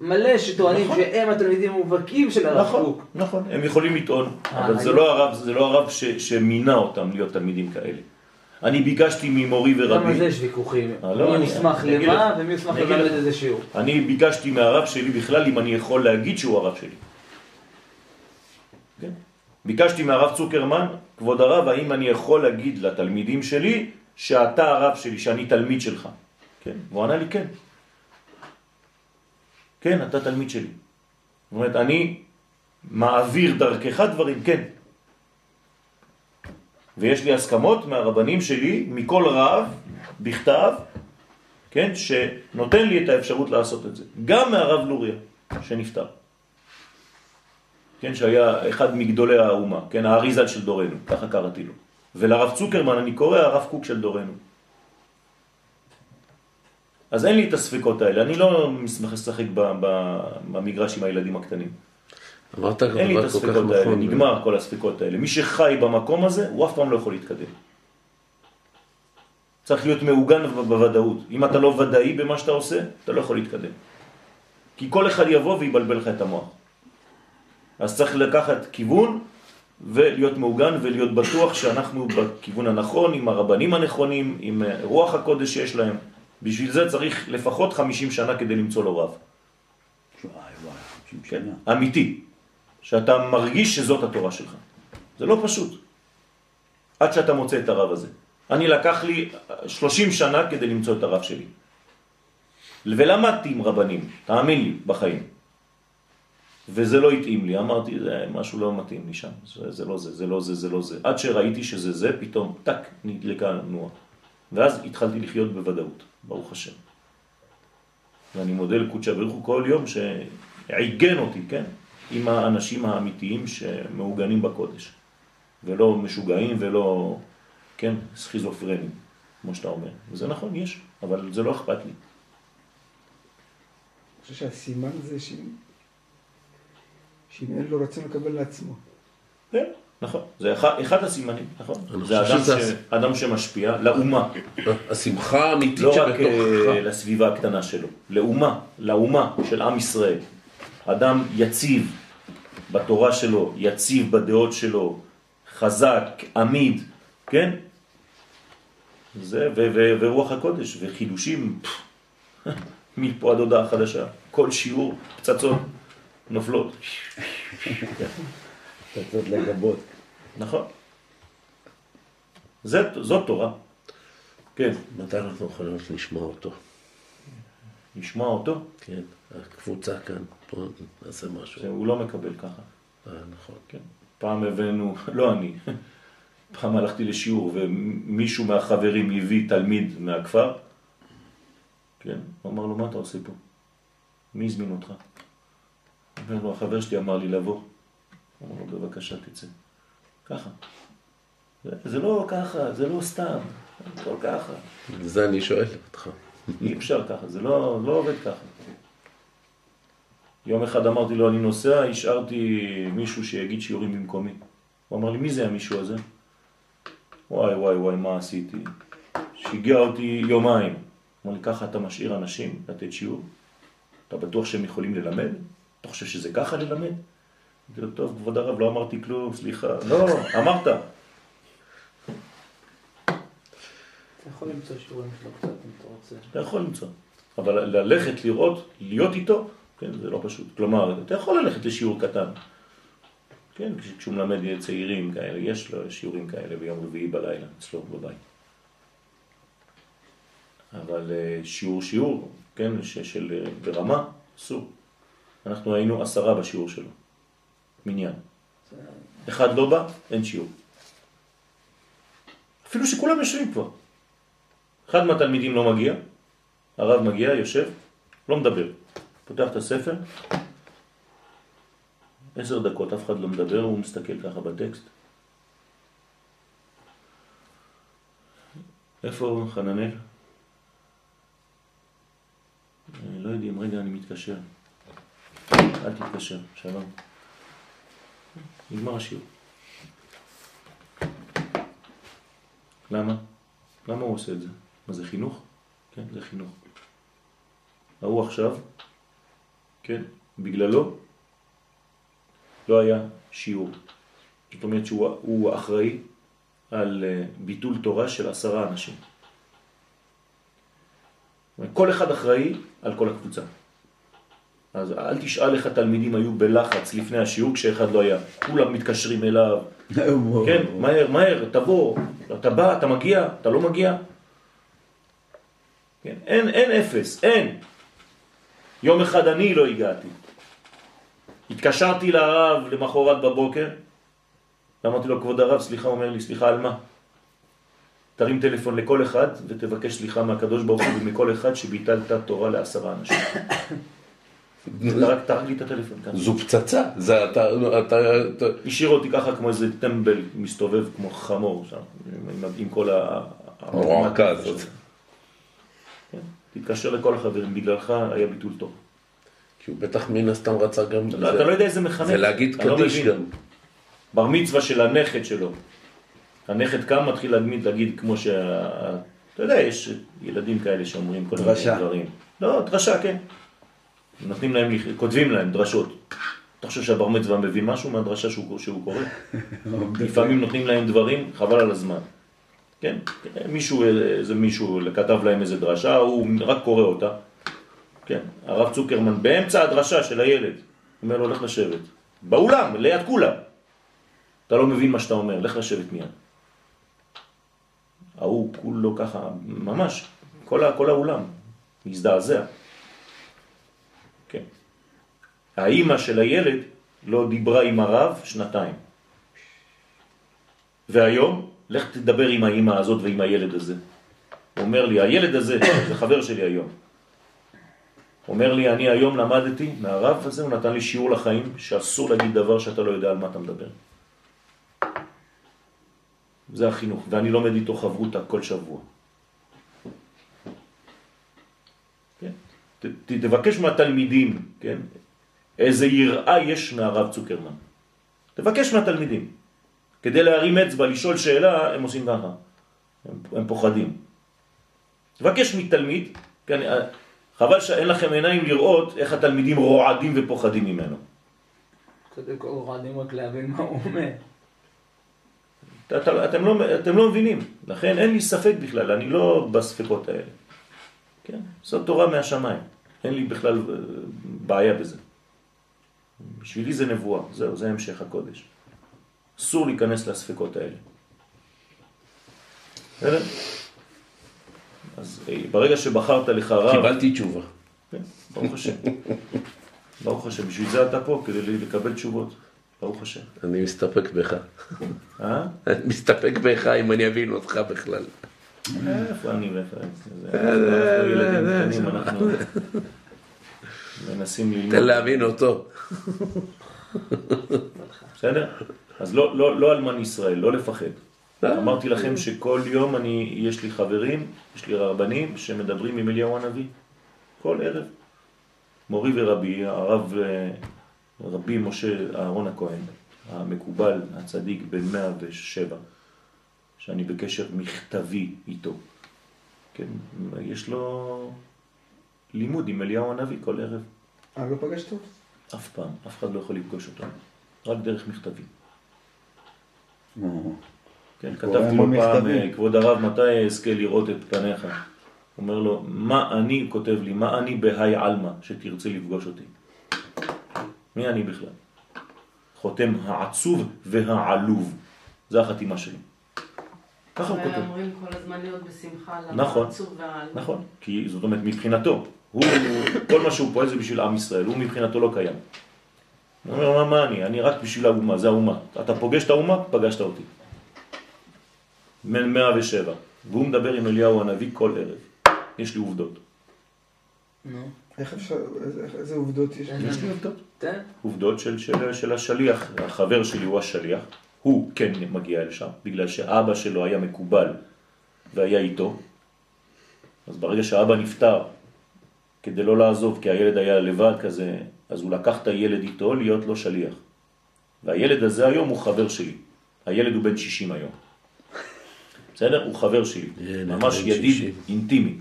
D: מלא שטוענים
A: נכון.
D: שהם התלמידים המובהקים של הרב
A: נכון,
D: קוק.
A: נכון, הם יכולים לטעון,
D: אה,
A: אבל זה לא הרב, זה לא הרב ש- שמינה אותם להיות תלמידים כאלה. אני ביקשתי ממורי
D: גם על זה
A: ורבי,
D: יש ויכוחים.
A: אה, לא,
D: מי מוסמך
A: אגיד
D: למה. ומי מוסמך
A: אגיד
D: ללמד. איזה שיעור.
A: אני ביקשתי מהרב שלי בכלל אם אני יכול להגיד שהוא הרב שלי. ביקשתי מהרב צוקרמן, כבוד הרב, האם אני יכול להגיד לתלמידים שלי שאתה הרב שלי, שאני תלמיד שלך? כן? והוא ענה לי כן. כן, אתה תלמיד שלי. זאת אומרת, אני מעביר דרכך דברים, כן. ויש לי הסכמות מהרבנים שלי, מכל רב, בכתב, כן, שנותן לי את האפשרות לעשות את זה. גם מהרב לוריה, שנפטר. כן, שהיה אחד מגדולי האומה, כן, האריזל של דורנו, ככה קראתי לו. ולרב צוקרמן אני קורא הרב קוק של דורנו. אז אין לי את הספקות האלה, אני לא משחק ב- ב- במגרש עם הילדים הקטנים.
E: אמרת
A: אין לי את הספקות האלה,
E: נכון.
A: נגמר כל הספקות האלה. מי שחי במקום הזה, הוא אף פעם לא יכול להתקדם. צריך להיות מעוגן בוודאות. אם אתה לא ודאי במה שאתה עושה, אתה לא יכול להתקדם. כי כל אחד יבוא ויבלבל לך את המוח. אז צריך לקחת כיוון ולהיות מעוגן ולהיות בטוח שאנחנו בכיוון הנכון, עם הרבנים הנכונים, עם אה, רוח הקודש שיש להם. בשביל זה צריך לפחות 50 שנה כדי למצוא לו רב.
F: וואי וואי, 50
A: כן. אמיתי, שאתה מרגיש שזאת התורה שלך. זה לא פשוט. עד שאתה מוצא את הרב הזה. אני לקח לי 30 שנה כדי למצוא את הרב שלי. ולמדתי עם רבנים, תאמין לי, בחיים. וזה לא התאים לי, אמרתי, זה משהו לא מתאים לי שם, זה, זה לא זה, זה לא זה, זה לא זה. עד שראיתי שזה זה, פתאום, טק, נדלקה הנועה. ואז התחלתי לחיות בוודאות, ברוך השם. ואני מודה לקודשא ברוך הוא כל יום שעיגן אותי, כן, עם האנשים האמיתיים שמעוגנים בקודש, ולא משוגעים ולא, כן, סכיזופרנים, כמו שאתה אומר. וזה נכון, יש, אבל זה לא אכפת לי.
B: אני חושב שהסימן זה שאם שאם אין לו רצון לקבל לעצמו.
A: כן, נכון. זה אחד, אחד הסימנים, נכון? זה אדם, שמשפיע לאומה,
E: השמחה האמיתית
A: לא רק
E: שבתוכך.
A: אה, לסביבה הקטנה שלו, לאומה, לאומה של עם ישראל. אדם יציב בתורה שלו, יציב בדעות שלו, חזק, עמיד, כן? זה, ו- ו- ורוח הקודש, וחידושים, מפה עד הודעה חדשה. כל שיעור, פצצות נופלות.
F: פצצות לגבות.
A: נכון. זאת תורה. כן,
E: מתי אנחנו יכולים לשמוע אותו?
A: לשמוע אותו,
E: כן, הקבוצה כאן, פה נעשה משהו.
A: הוא לא מקבל ככה.
E: אה, נכון.
A: כן. פעם הבאנו, לא אני, פעם הלכתי לשיעור ומישהו מהחברים הביא תלמיד מהכפר, כן, הוא אמר לו, מה אתה עושה פה? מי הזמין אותך? אומר לו, החבר שלי אמר לי לבוא. הוא אמר לו, בבקשה תצא. ככה. זה, זה לא ככה, זה לא סתם, זה לא ככה.
E: וזה אני שואל אותך.
A: אי אפשר ככה, זה לא, לא עובד ככה. יום אחד אמרתי לו, אני נוסע, השארתי מישהו שיגיד שיעורים במקומי. הוא אמר לי, מי זה המישהו הזה? וואי וואי וואי, מה עשיתי? שיגע אותי יומיים. אמר לי, ככה אתה משאיר אנשים לתת שיעור? אתה בטוח שהם יכולים ללמד? אתה חושב שזה ככה ללמד? אמרתי לו, טוב, כבוד הרב, לא אמרתי כלום, סליחה. לא, אמרת.
D: אתה יכול למצוא שיעורים שלו קצת אם אתה רוצה.
A: אתה יכול למצוא. אבל ללכת לראות, להיות איתו, כן, זה לא פשוט. כלומר, אתה יכול ללכת לשיעור קטן. כן, כש- כשהוא מלמד צעירים כאלה, יש לו שיעורים כאלה ביום רביעי בלילה, אצלו בבית. אבל אה, שיעור שיעור, כן, של אה, ברמה, אסור. אנחנו היינו עשרה בשיעור שלו, מניין. אחד לא בא, אין שיעור. אפילו שכולם יושבים כבר. אחד מהתלמידים לא מגיע, הרב מגיע, יושב, לא מדבר. פותח את הספר, עשר דקות, אף אחד לא מדבר, הוא מסתכל ככה בטקסט. איפה חננאל? אה, לא יודעים, רגע, אני מתקשר. אל תתקשר, שלום. נגמר השיעור. למה? למה הוא עושה את זה? מה זה חינוך? כן, זה חינוך. ההוא עכשיו, כן, בגללו לא היה שיעור. זאת אומרת שהוא אחראי על אה, ביטול תורה של עשרה אנשים. כל אחד אחראי על כל הקבוצה. אז אל תשאל איך התלמידים היו בלחץ לפני השיעור כשאחד לא היה. כולם מתקשרים אליו. כן, מהר, מהר, תבוא, אתה בא, אתה מגיע, אתה לא מגיע. כן, אין, אין אפס, אין. יום אחד אני לא הגעתי. התקשרתי לרב למחרת בבוקר, אמרתי לו, כבוד הרב, סליחה, אומר לי, סליחה על מה? תרים טלפון לכל אחד ותבקש סליחה מהקדוש ברוך הוא ומכל אחד שביטלת תורה לעשרה אנשים.
E: זו פצצה, זה אתה... אתה...
A: השאיר אותי ככה כמו איזה טמבל מסתובב כמו חמור שם, עם, כל ה...
E: המועקה הזאת.
A: כן, תתקשר לכל החברים, בגללך היה ביטול תורה.
E: כי הוא בטח מן הסתם רצה גם...
A: לא, אתה לא יודע איזה מחנך.
E: זה להגיד
A: לא
E: קדיש. גם.
A: בר מצווה של הנכד שלו. הנכד קם, מתחיל להגיד, להגיד כמו שה... אתה יודע, יש ילדים כאלה שאומרים כל מיני
F: דרשה.
A: דברים. לא, דרשה, כן. נותנים להם, כותבים להם דרשות. אתה חושב שהבר מצווה מבין משהו מהדרשה שהוא, שהוא קורא? לפעמים נותנים להם דברים, חבל על הזמן. כן, מישהו, איזה מישהו כתב להם איזה דרשה, הוא רק קורא אותה. כן, הרב צוקרמן באמצע הדרשה של הילד, אומר לו, לך לשבת. באולם, ליד כולם. אתה לא מבין מה שאתה אומר, לך לשבת מיד. ההוא כולו ככה, ממש, כל, כל האולם, מזדעזע. האימא של הילד לא דיברה עם הרב שנתיים. והיום, לך תדבר עם האימא הזאת ועם הילד הזה. הוא אומר לי, הילד הזה, זה חבר שלי היום. אומר לי, אני היום למדתי מהרב הזה, הוא נתן לי שיעור לחיים, שאסור להגיד דבר שאתה לא יודע על מה אתה מדבר. זה החינוך, ואני לומד איתו חברותה כל שבוע. כן? ת, תבקש מהתלמידים, כן? איזה יראה יש מהרב צוקרמן. תבקש מהתלמידים. כדי להרים אצבע, לשאול שאלה, הם עושים ככה. הם, הם פוחדים. תבקש מתלמיד, כן, אה, חבל שאין לכם עיניים לראות איך התלמידים רועדים ופוחדים ממנו.
D: קודם כל רועדים רק להבין מה הוא אומר.
A: את- את- אתם לא, אתם לא מבינים, לכן אין לי ספק בכלל, אני לא בספקות האלה. כן? זאת תורה מהשמיים, אין לי בכלל אה, בעיה בזה. בשבילי זה נבואה, זהו, זה המשך הקודש. אסור להיכנס לספקות האלה. בסדר? אז אה, ברגע שבחרת לך רב,
E: קיבלתי תשובה.
A: כן, ברוך השם. ברוך השם, בשביל זה אתה פה, כדי לקבל תשובות. ברוך השם.
E: אני מסתפק בך.
A: אה?
E: אני מסתפק בך אם אני אבין אותך בכלל.
A: איפה אני ואיפה זה? אנחנו ילדים קטנים, אנחנו מנסים
E: תן
A: ללמוד.
E: להבין אותו.
A: בסדר? אז לא- לא לא אלמן ישראל, לא לפחד.
E: לא.
A: אמרתי לכם שכל יום אני, יש לי חברים, יש לי רבנים שמדברים עם אליהו הנביא. כל ערב. מורי ורבי, הרב אה, רבי משה אהרון הכהן, המקובל, הצדיק בן 107, שאני בקשר מכתבי איתו. כן, יש לו לימוד עם אליהו הנביא כל ערב.
B: אה, לא פגשת אותו?
A: אף פעם, אף אחד לא יכול לפגוש אותו. רק דרך מכתבים.
F: או,
A: כן,
F: קורא
A: כתבתי לו פעם,
F: מכתבים.
A: אה, כבוד הרב, מתי אזכה לראות את פניך? אומר לו, מה אני, הוא כותב לי, מה אני בהי עלמא שתרצה לפגוש אותי? מי אני בכלל? חותם העצוב והעלוב. זה החתימה שלי. ככה הוא כותב.
G: אומרים כל הזמן להיות בשמחה,
A: נכון.
G: העצוב והעלוב.
A: נכון, כי זאת אומרת מבחינתו, הוא, כל מה שהוא פועל זה בשביל עם ישראל, הוא מבחינתו לא קיים. הוא אומר, מה, מה אני? אני רק בשביל האומה, זה האומה. אתה פוגש את האומה, פגשת אותי. מ- 107. והוא מדבר עם אליהו הנביא כל ערב. יש לי עובדות.
D: נו,
B: איך אפשר, איזה- עובדות יש?
A: יש לי עובדות. עובדות של, של, של השליח. החבר שלי הוא השליח. הוא כן מגיע לשם, בגלל שאבא שלו היה מקובל והיה איתו. אז ברגע שאבא נפטר, כדי לא לעזוב, כי הילד היה לבד כזה, אז הוא לקח את הילד איתו להיות לו שליח. והילד הזה היום הוא חבר שלי. הילד הוא בן 60 היום. בסדר? הוא חבר שלי. ממש ידיד
E: 60.
A: אינטימי.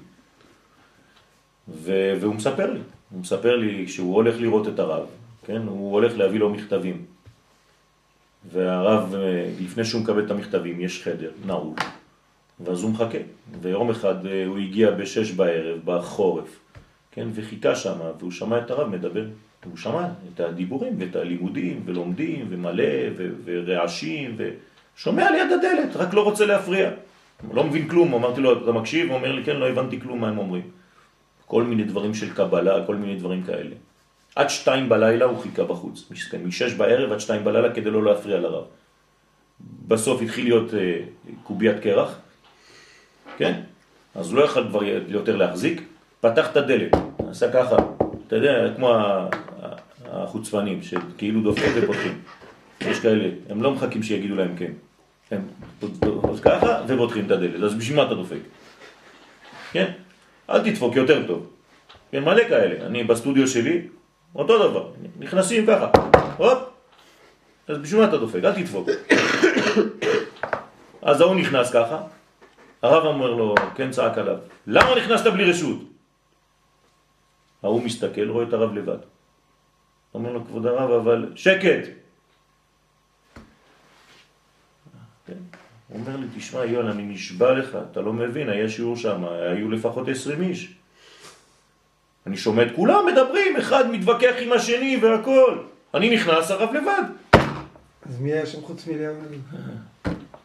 A: ו- והוא מספר לי, הוא מספר לי שהוא הולך לראות את הרב, כן? הוא הולך להביא לו מכתבים. והרב, אה, לפני שהוא מקבל את המכתבים, יש חדר נעול, ואז הוא מחכה. ויום אחד אה, הוא הגיע בשש בערב, בחורף, כן? וחיכה שם, והוא שמע את הרב מדבר. הוא שמע את הדיבורים ואת הלימודים, ולומדים, ומלא, ו- ורעשים, ושומע ליד הדלת, רק לא רוצה להפריע. לא מבין כלום, אמרתי לו, אתה מקשיב? הוא אומר לי, כן, לא הבנתי כלום מה הם אומרים. כל מיני דברים של קבלה, כל מיני דברים כאלה. עד שתיים בלילה הוא חיכה בחוץ, משש בערב עד שתיים בלילה כדי לא להפריע לרב. בסוף התחיל להיות אה, קוביית קרח, כן? אז הוא לא יכל כבר יותר להחזיק, פתח את הדלת, עשה ככה, אתה יודע, כמו החוצפנים, שכאילו דופקים ופותחים. יש כאלה, הם לא מחכים שיגידו להם כן. הם אז ככה ופותחים את הדלת, אז בשביל מה אתה דופק? כן? אל תדפוק, יותר טוב. כן, מלא כאלה. אני בסטודיו שלי, אותו דבר. נכנסים ככה, הופ, אז בשביל מה אתה דופק? אל תדפוק. אז ההוא נכנס ככה, הרב אומר לו, כן צעק עליו, למה נכנסת בלי רשות? ההוא מסתכל, רואה את הרב לבד. אומר לו, כבוד הרב, אבל שקט! כן. הוא אומר לי, תשמע יון, אני נשבע לך, אתה לא מבין, היה שיעור שם, היו לפחות 20 איש. אני שומע את כולם מדברים, אחד מתווכח עם השני והכל. אני נכנס, הרב לבד.
B: אז מי היה שם חוץ הנביא?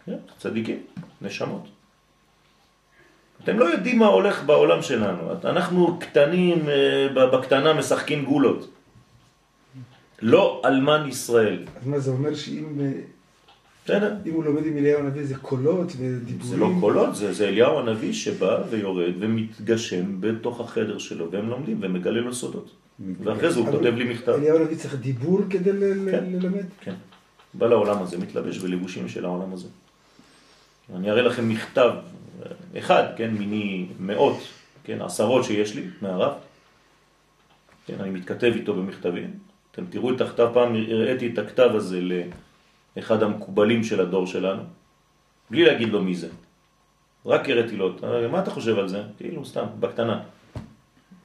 A: כן, צדיקים, נשמות. אתם לא יודעים מה הולך בעולם שלנו. אנחנו קטנים, אה, בקטנה משחקים גולות. לא אלמן ישראל.
B: אז מה זה אומר שאם אה,
A: בסדר?
B: אם הוא לומד עם אליהו הנביא זה קולות ודיבורים?
A: זה לא קולות, זה, זה אליהו הנביא שבא ויורד ומתגשם בתוך החדר שלו, והם לומדים ומגלה לו סודות. ואחרי זה הוא כותב לי מכתב.
B: אליהו הנביא צריך דיבור כדי
A: כן.
B: ללמד?
A: כן. בא לעולם הזה, מתלבש בלבושים של העולם הזה. אני אראה לכם מכתב, אחד, כן, מיני מאות, כן, עשרות שיש לי מהרב. כן, אני מתכתב איתו במכתבים. אתם תראו את הכתב, פעם הראיתי את הכתב הזה לאחד המקובלים של הדור שלנו, בלי להגיד לו מי זה. רק הראיתי לו, "אה, מה אתה חושב על זה? כאילו, סתם, בקטנה.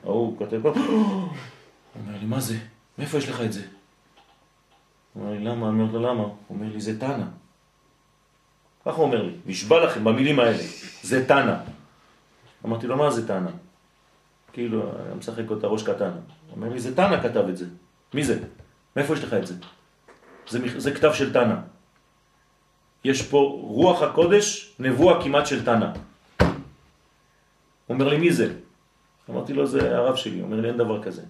A: ההוא כותב, הוא אומר לי, מה זה? מאיפה יש לך את זה? הוא אומר לי, למה? אני אומר לו, למה? הוא אומר לי, זה טאנה. ככה הוא אומר לי, נשבע לכם במילים האלה, זה טאנה. אמרתי לו, מה זה טאנה? כאילו, אני משחק אותה ראש קטן. הוא אומר לי, זה טאנה כתב את זה. מי זה? מאיפה יש לך את זה? זה, זה כתב של טאנה. יש פה רוח הקודש, נבואה כמעט של טאנה. הוא אומר לי, מי זה? אמרתי לו, זה הרב שלי. הוא אומר לי, אין דבר כזה.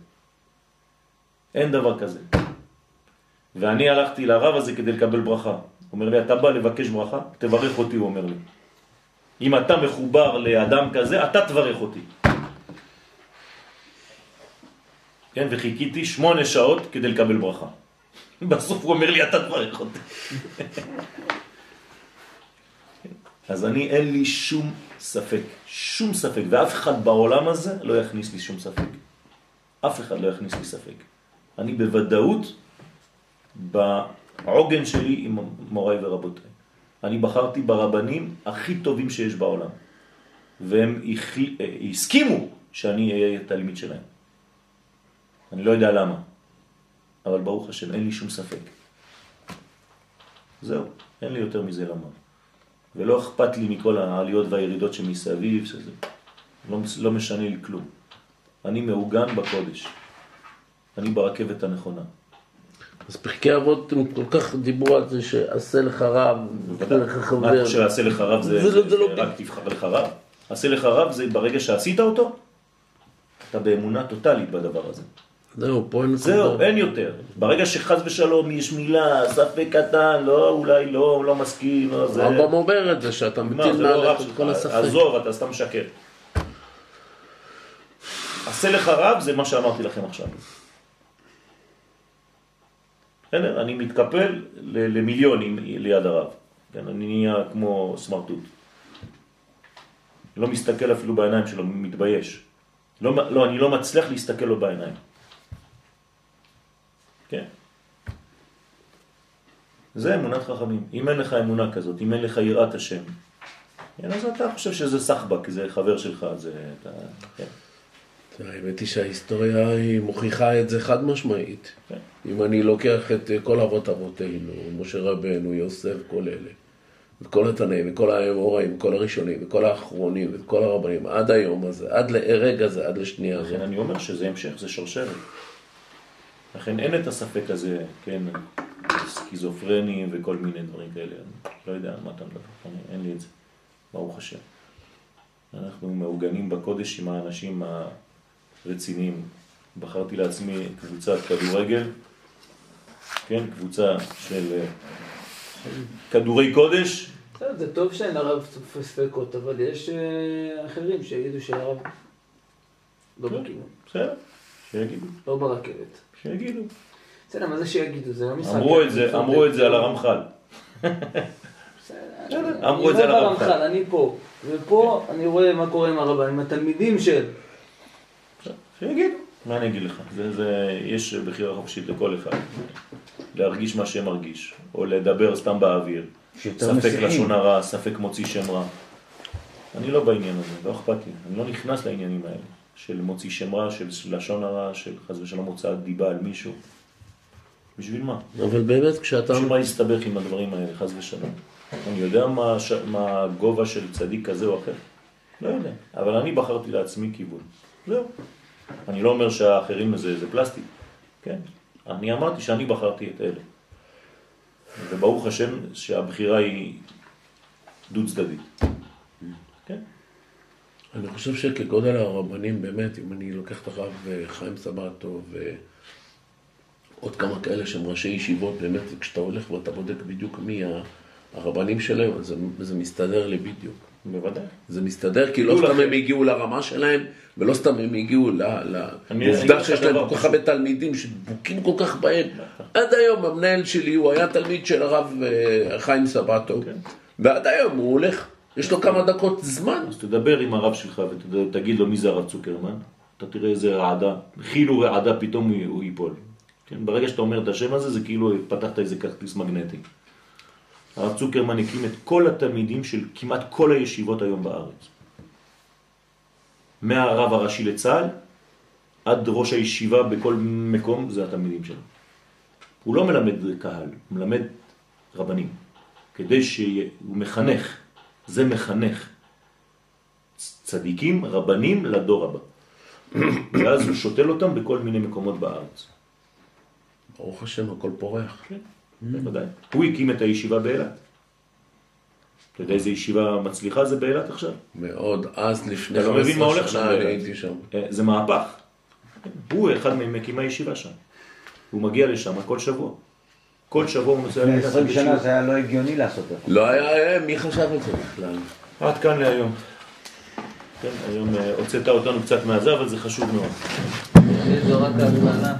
A: אין דבר כזה. ואני הלכתי לרב הזה כדי לקבל ברכה. אומר לי, אתה בא לבקש ברכה? תברך אותי, הוא אומר לי. אם אתה מחובר לאדם כזה, אתה תברך אותי. כן, וחיכיתי שמונה שעות כדי לקבל ברכה. בסוף הוא אומר לי, אתה תברך אותי. אז אני, אין לי שום ספק, שום ספק, ואף אחד בעולם הזה לא יכניס לי שום ספק. אף אחד לא יכניס לי ספק. אני בוודאות בעוגן שלי עם מוריי ורבותיי. אני בחרתי ברבנים הכי טובים שיש בעולם, והם החי- הסכימו שאני אהיה תלמיד שלהם. אני לא יודע למה, אבל ברוך השם, אין לי שום ספק. זהו, אין לי יותר מזה לומר. ולא אכפת לי מכל העליות והירידות שמסביב, שזה לא, לא משנה לי כלום. אני מעוגן בקודש. אני ברכבת הנכונה.
E: אז פרקי אבות הם כל כך דיברו על זה שעשה לך רב, ותן לך
A: מה
E: חבר.
A: אתה חושב, עשה לך רב זה,
E: זה לא- זה לא
A: רק תבחר לך רב? עשה לך רב זה ברגע שעשית אותו? אתה באמונה טוטלית בדבר הזה.
E: זהו, פה אין
A: זהו. אין יותר. ברגע שחז ושלום יש מילה, ספק קטן, לא, אולי לא, לא מסכים, לא זה.
E: הרמב"ם אומר את זה, שאתה
A: מה,
E: מטיל
A: לא
E: מעליך את כל הספק.
A: עזוב, אתה סתם משקר. עשה לך רב זה מה שאמרתי לכם עכשיו. בסדר? אני מתקפל למיליונים ליד הרב. כן, אני נהיה כמו סמרטוט. לא מסתכל אפילו בעיניים שלו, מתבייש. לא, לא, אני לא מצליח להסתכל לו בעיניים. כן. זה אמונת חכמים. אם אין לך אמונה כזאת, אם אין לך יראת השם, כן, אז אתה חושב שזה סחבק, זה חבר שלך, זה... אתה, כן.
E: האמת היא שההיסטוריה היא מוכיחה את זה חד משמעית.
A: כן.
E: אם אני לוקח את אה, כל אבות אבותינו, משה רבנו, יוסף, כל אלה, את כל התנאים, וכל האמוראים, וכל הראשונים, וכל האחרונים, ואת כל הרבנים, עד היום הזה, עד לרגע זה, עד לשנייה הזאת.
A: לכן אני אומר שזה המשך, זה שרשרת. לכן אין את הספק הזה, כן, סכיזופרנים וכל מיני דברים כאלה. אני לא יודע על מה אתה מדבר, אני, אין לי את זה, ברוך השם. אנחנו מעוגנים בקודש עם האנשים הרציניים. בחרתי לעצמי קבוצת כדורגל, כן, קבוצה של אה, כדורי קודש,
D: זה טוב שאין הרב ספקות, אבל יש אה, אחרים שיגידו שהרב לא בכיוון,
A: בסדר, שיגידו,
D: לא ברכבת.
A: שיגידו.
D: בסדר, מה זה שיגידו? זה לא משחק.
A: אמרו את זה, אמרו את זה על הרמח"ל.
D: בסדר,
A: אמרו את זה
D: אני
A: על
D: לא
A: הרמח"ל.
D: ברמח"ל, אני פה. ופה אני רואה מה קורה עם הרב, עם התלמידים של...
A: שיגידו. מה אני אגיד לך? זה, זה, יש בחירה חופשית לכל אחד. להרגיש מה שמרגיש, או לדבר סתם באוויר. ספק
F: מסיעים.
A: לשון הרע, ספק מוציא שם רע. אני לא בעניין הזה, לא אכפת לי. אני לא נכנס לעניינים האלה. של מוציא שם רע, של לשון הרע, של חס ושלום הוצאת דיבה על מישהו. בשביל מה?
E: אבל באמת, כשאתה...
A: בשביל מה להסתבך עם הדברים האלה, חס ושלום? אני יודע מה, הש... מה הגובה של צדיק כזה או אחר? לא יודע. אבל אני בחרתי לעצמי כיוון. זהו. אני לא אומר שהאחרים זה, זה פלסטיק, כן? אני אמרתי שאני בחרתי את אלה. וברוך השם שהבחירה היא דו צדדית. כן?
E: אני חושב שכגודל הרבנים, באמת, אם אני לוקח את הרב אה, חיים סבתו ועוד כמה כאלה שהם ראשי ישיבות, באמת, כשאתה הולך ואתה בודק בדיוק מי הרבנים שלהם, זה, זה מסתדר לי בדיוק.
A: בוודאי.
E: זה מסתדר, כי לא סתם. הם הגיעו לרמה שלהם, ולא סתם הם הגיעו לעובדה שיש להם כל כך. הרבה תלמידים שדבוקים כל כך בהם. עד היום המנהל שלי, הוא היה תלמיד של הרב אה, חיים סבתו,
A: כן.
E: ועד היום הוא הולך, יש לו כמה דקות זמן.
A: אז תדבר עם הרב שלך ותגיד לו מי זה הרב צוקרמן, אתה תראה איזה רעדה, חילו רעדה פתאום הוא, הוא ייפול. כן? ברגע שאתה אומר את השם הזה זה כאילו פתחת איזה כרטיס מגנטי. הרב צוקרמן הקים את כל התלמידים של כמעט כל הישיבות היום בארץ. מהרב הראשי לצה"ל עד ראש הישיבה בכל מקום זה התלמידים שלו. הוא לא מלמד קהל, הוא מלמד רבנים. כדי שהוא מחנך, זה מחנך. צדיקים, רבנים לדור הבא. ואז הוא שותל אותם בכל מיני מקומות בארץ.
E: ברוך השם, הכל פורח.
A: בוודאי. הוא הקים את הישיבה באילת. אתה יודע איזה ישיבה מצליחה זה באילת עכשיו?
E: מאוד, אז לפני
A: אתה לא
E: שנה אני. הייתי שם.
A: אה, זה מהפך. הוא אחד ממקימי הישיבה שם. הוא מגיע לשם כל שבוע. כל שבוע הוא נוסע
F: לפני
A: לקחת
F: 20 שנה. זה היה לא הגיוני לעשות את זה.
E: לא היה, אה, מי חשב על זה בכלל?
A: עד כאן להיום. כן, היום אה, הוצאת אותנו קצת מהזה, אבל זה חשוב מאוד.
D: זו רק ההתחלה.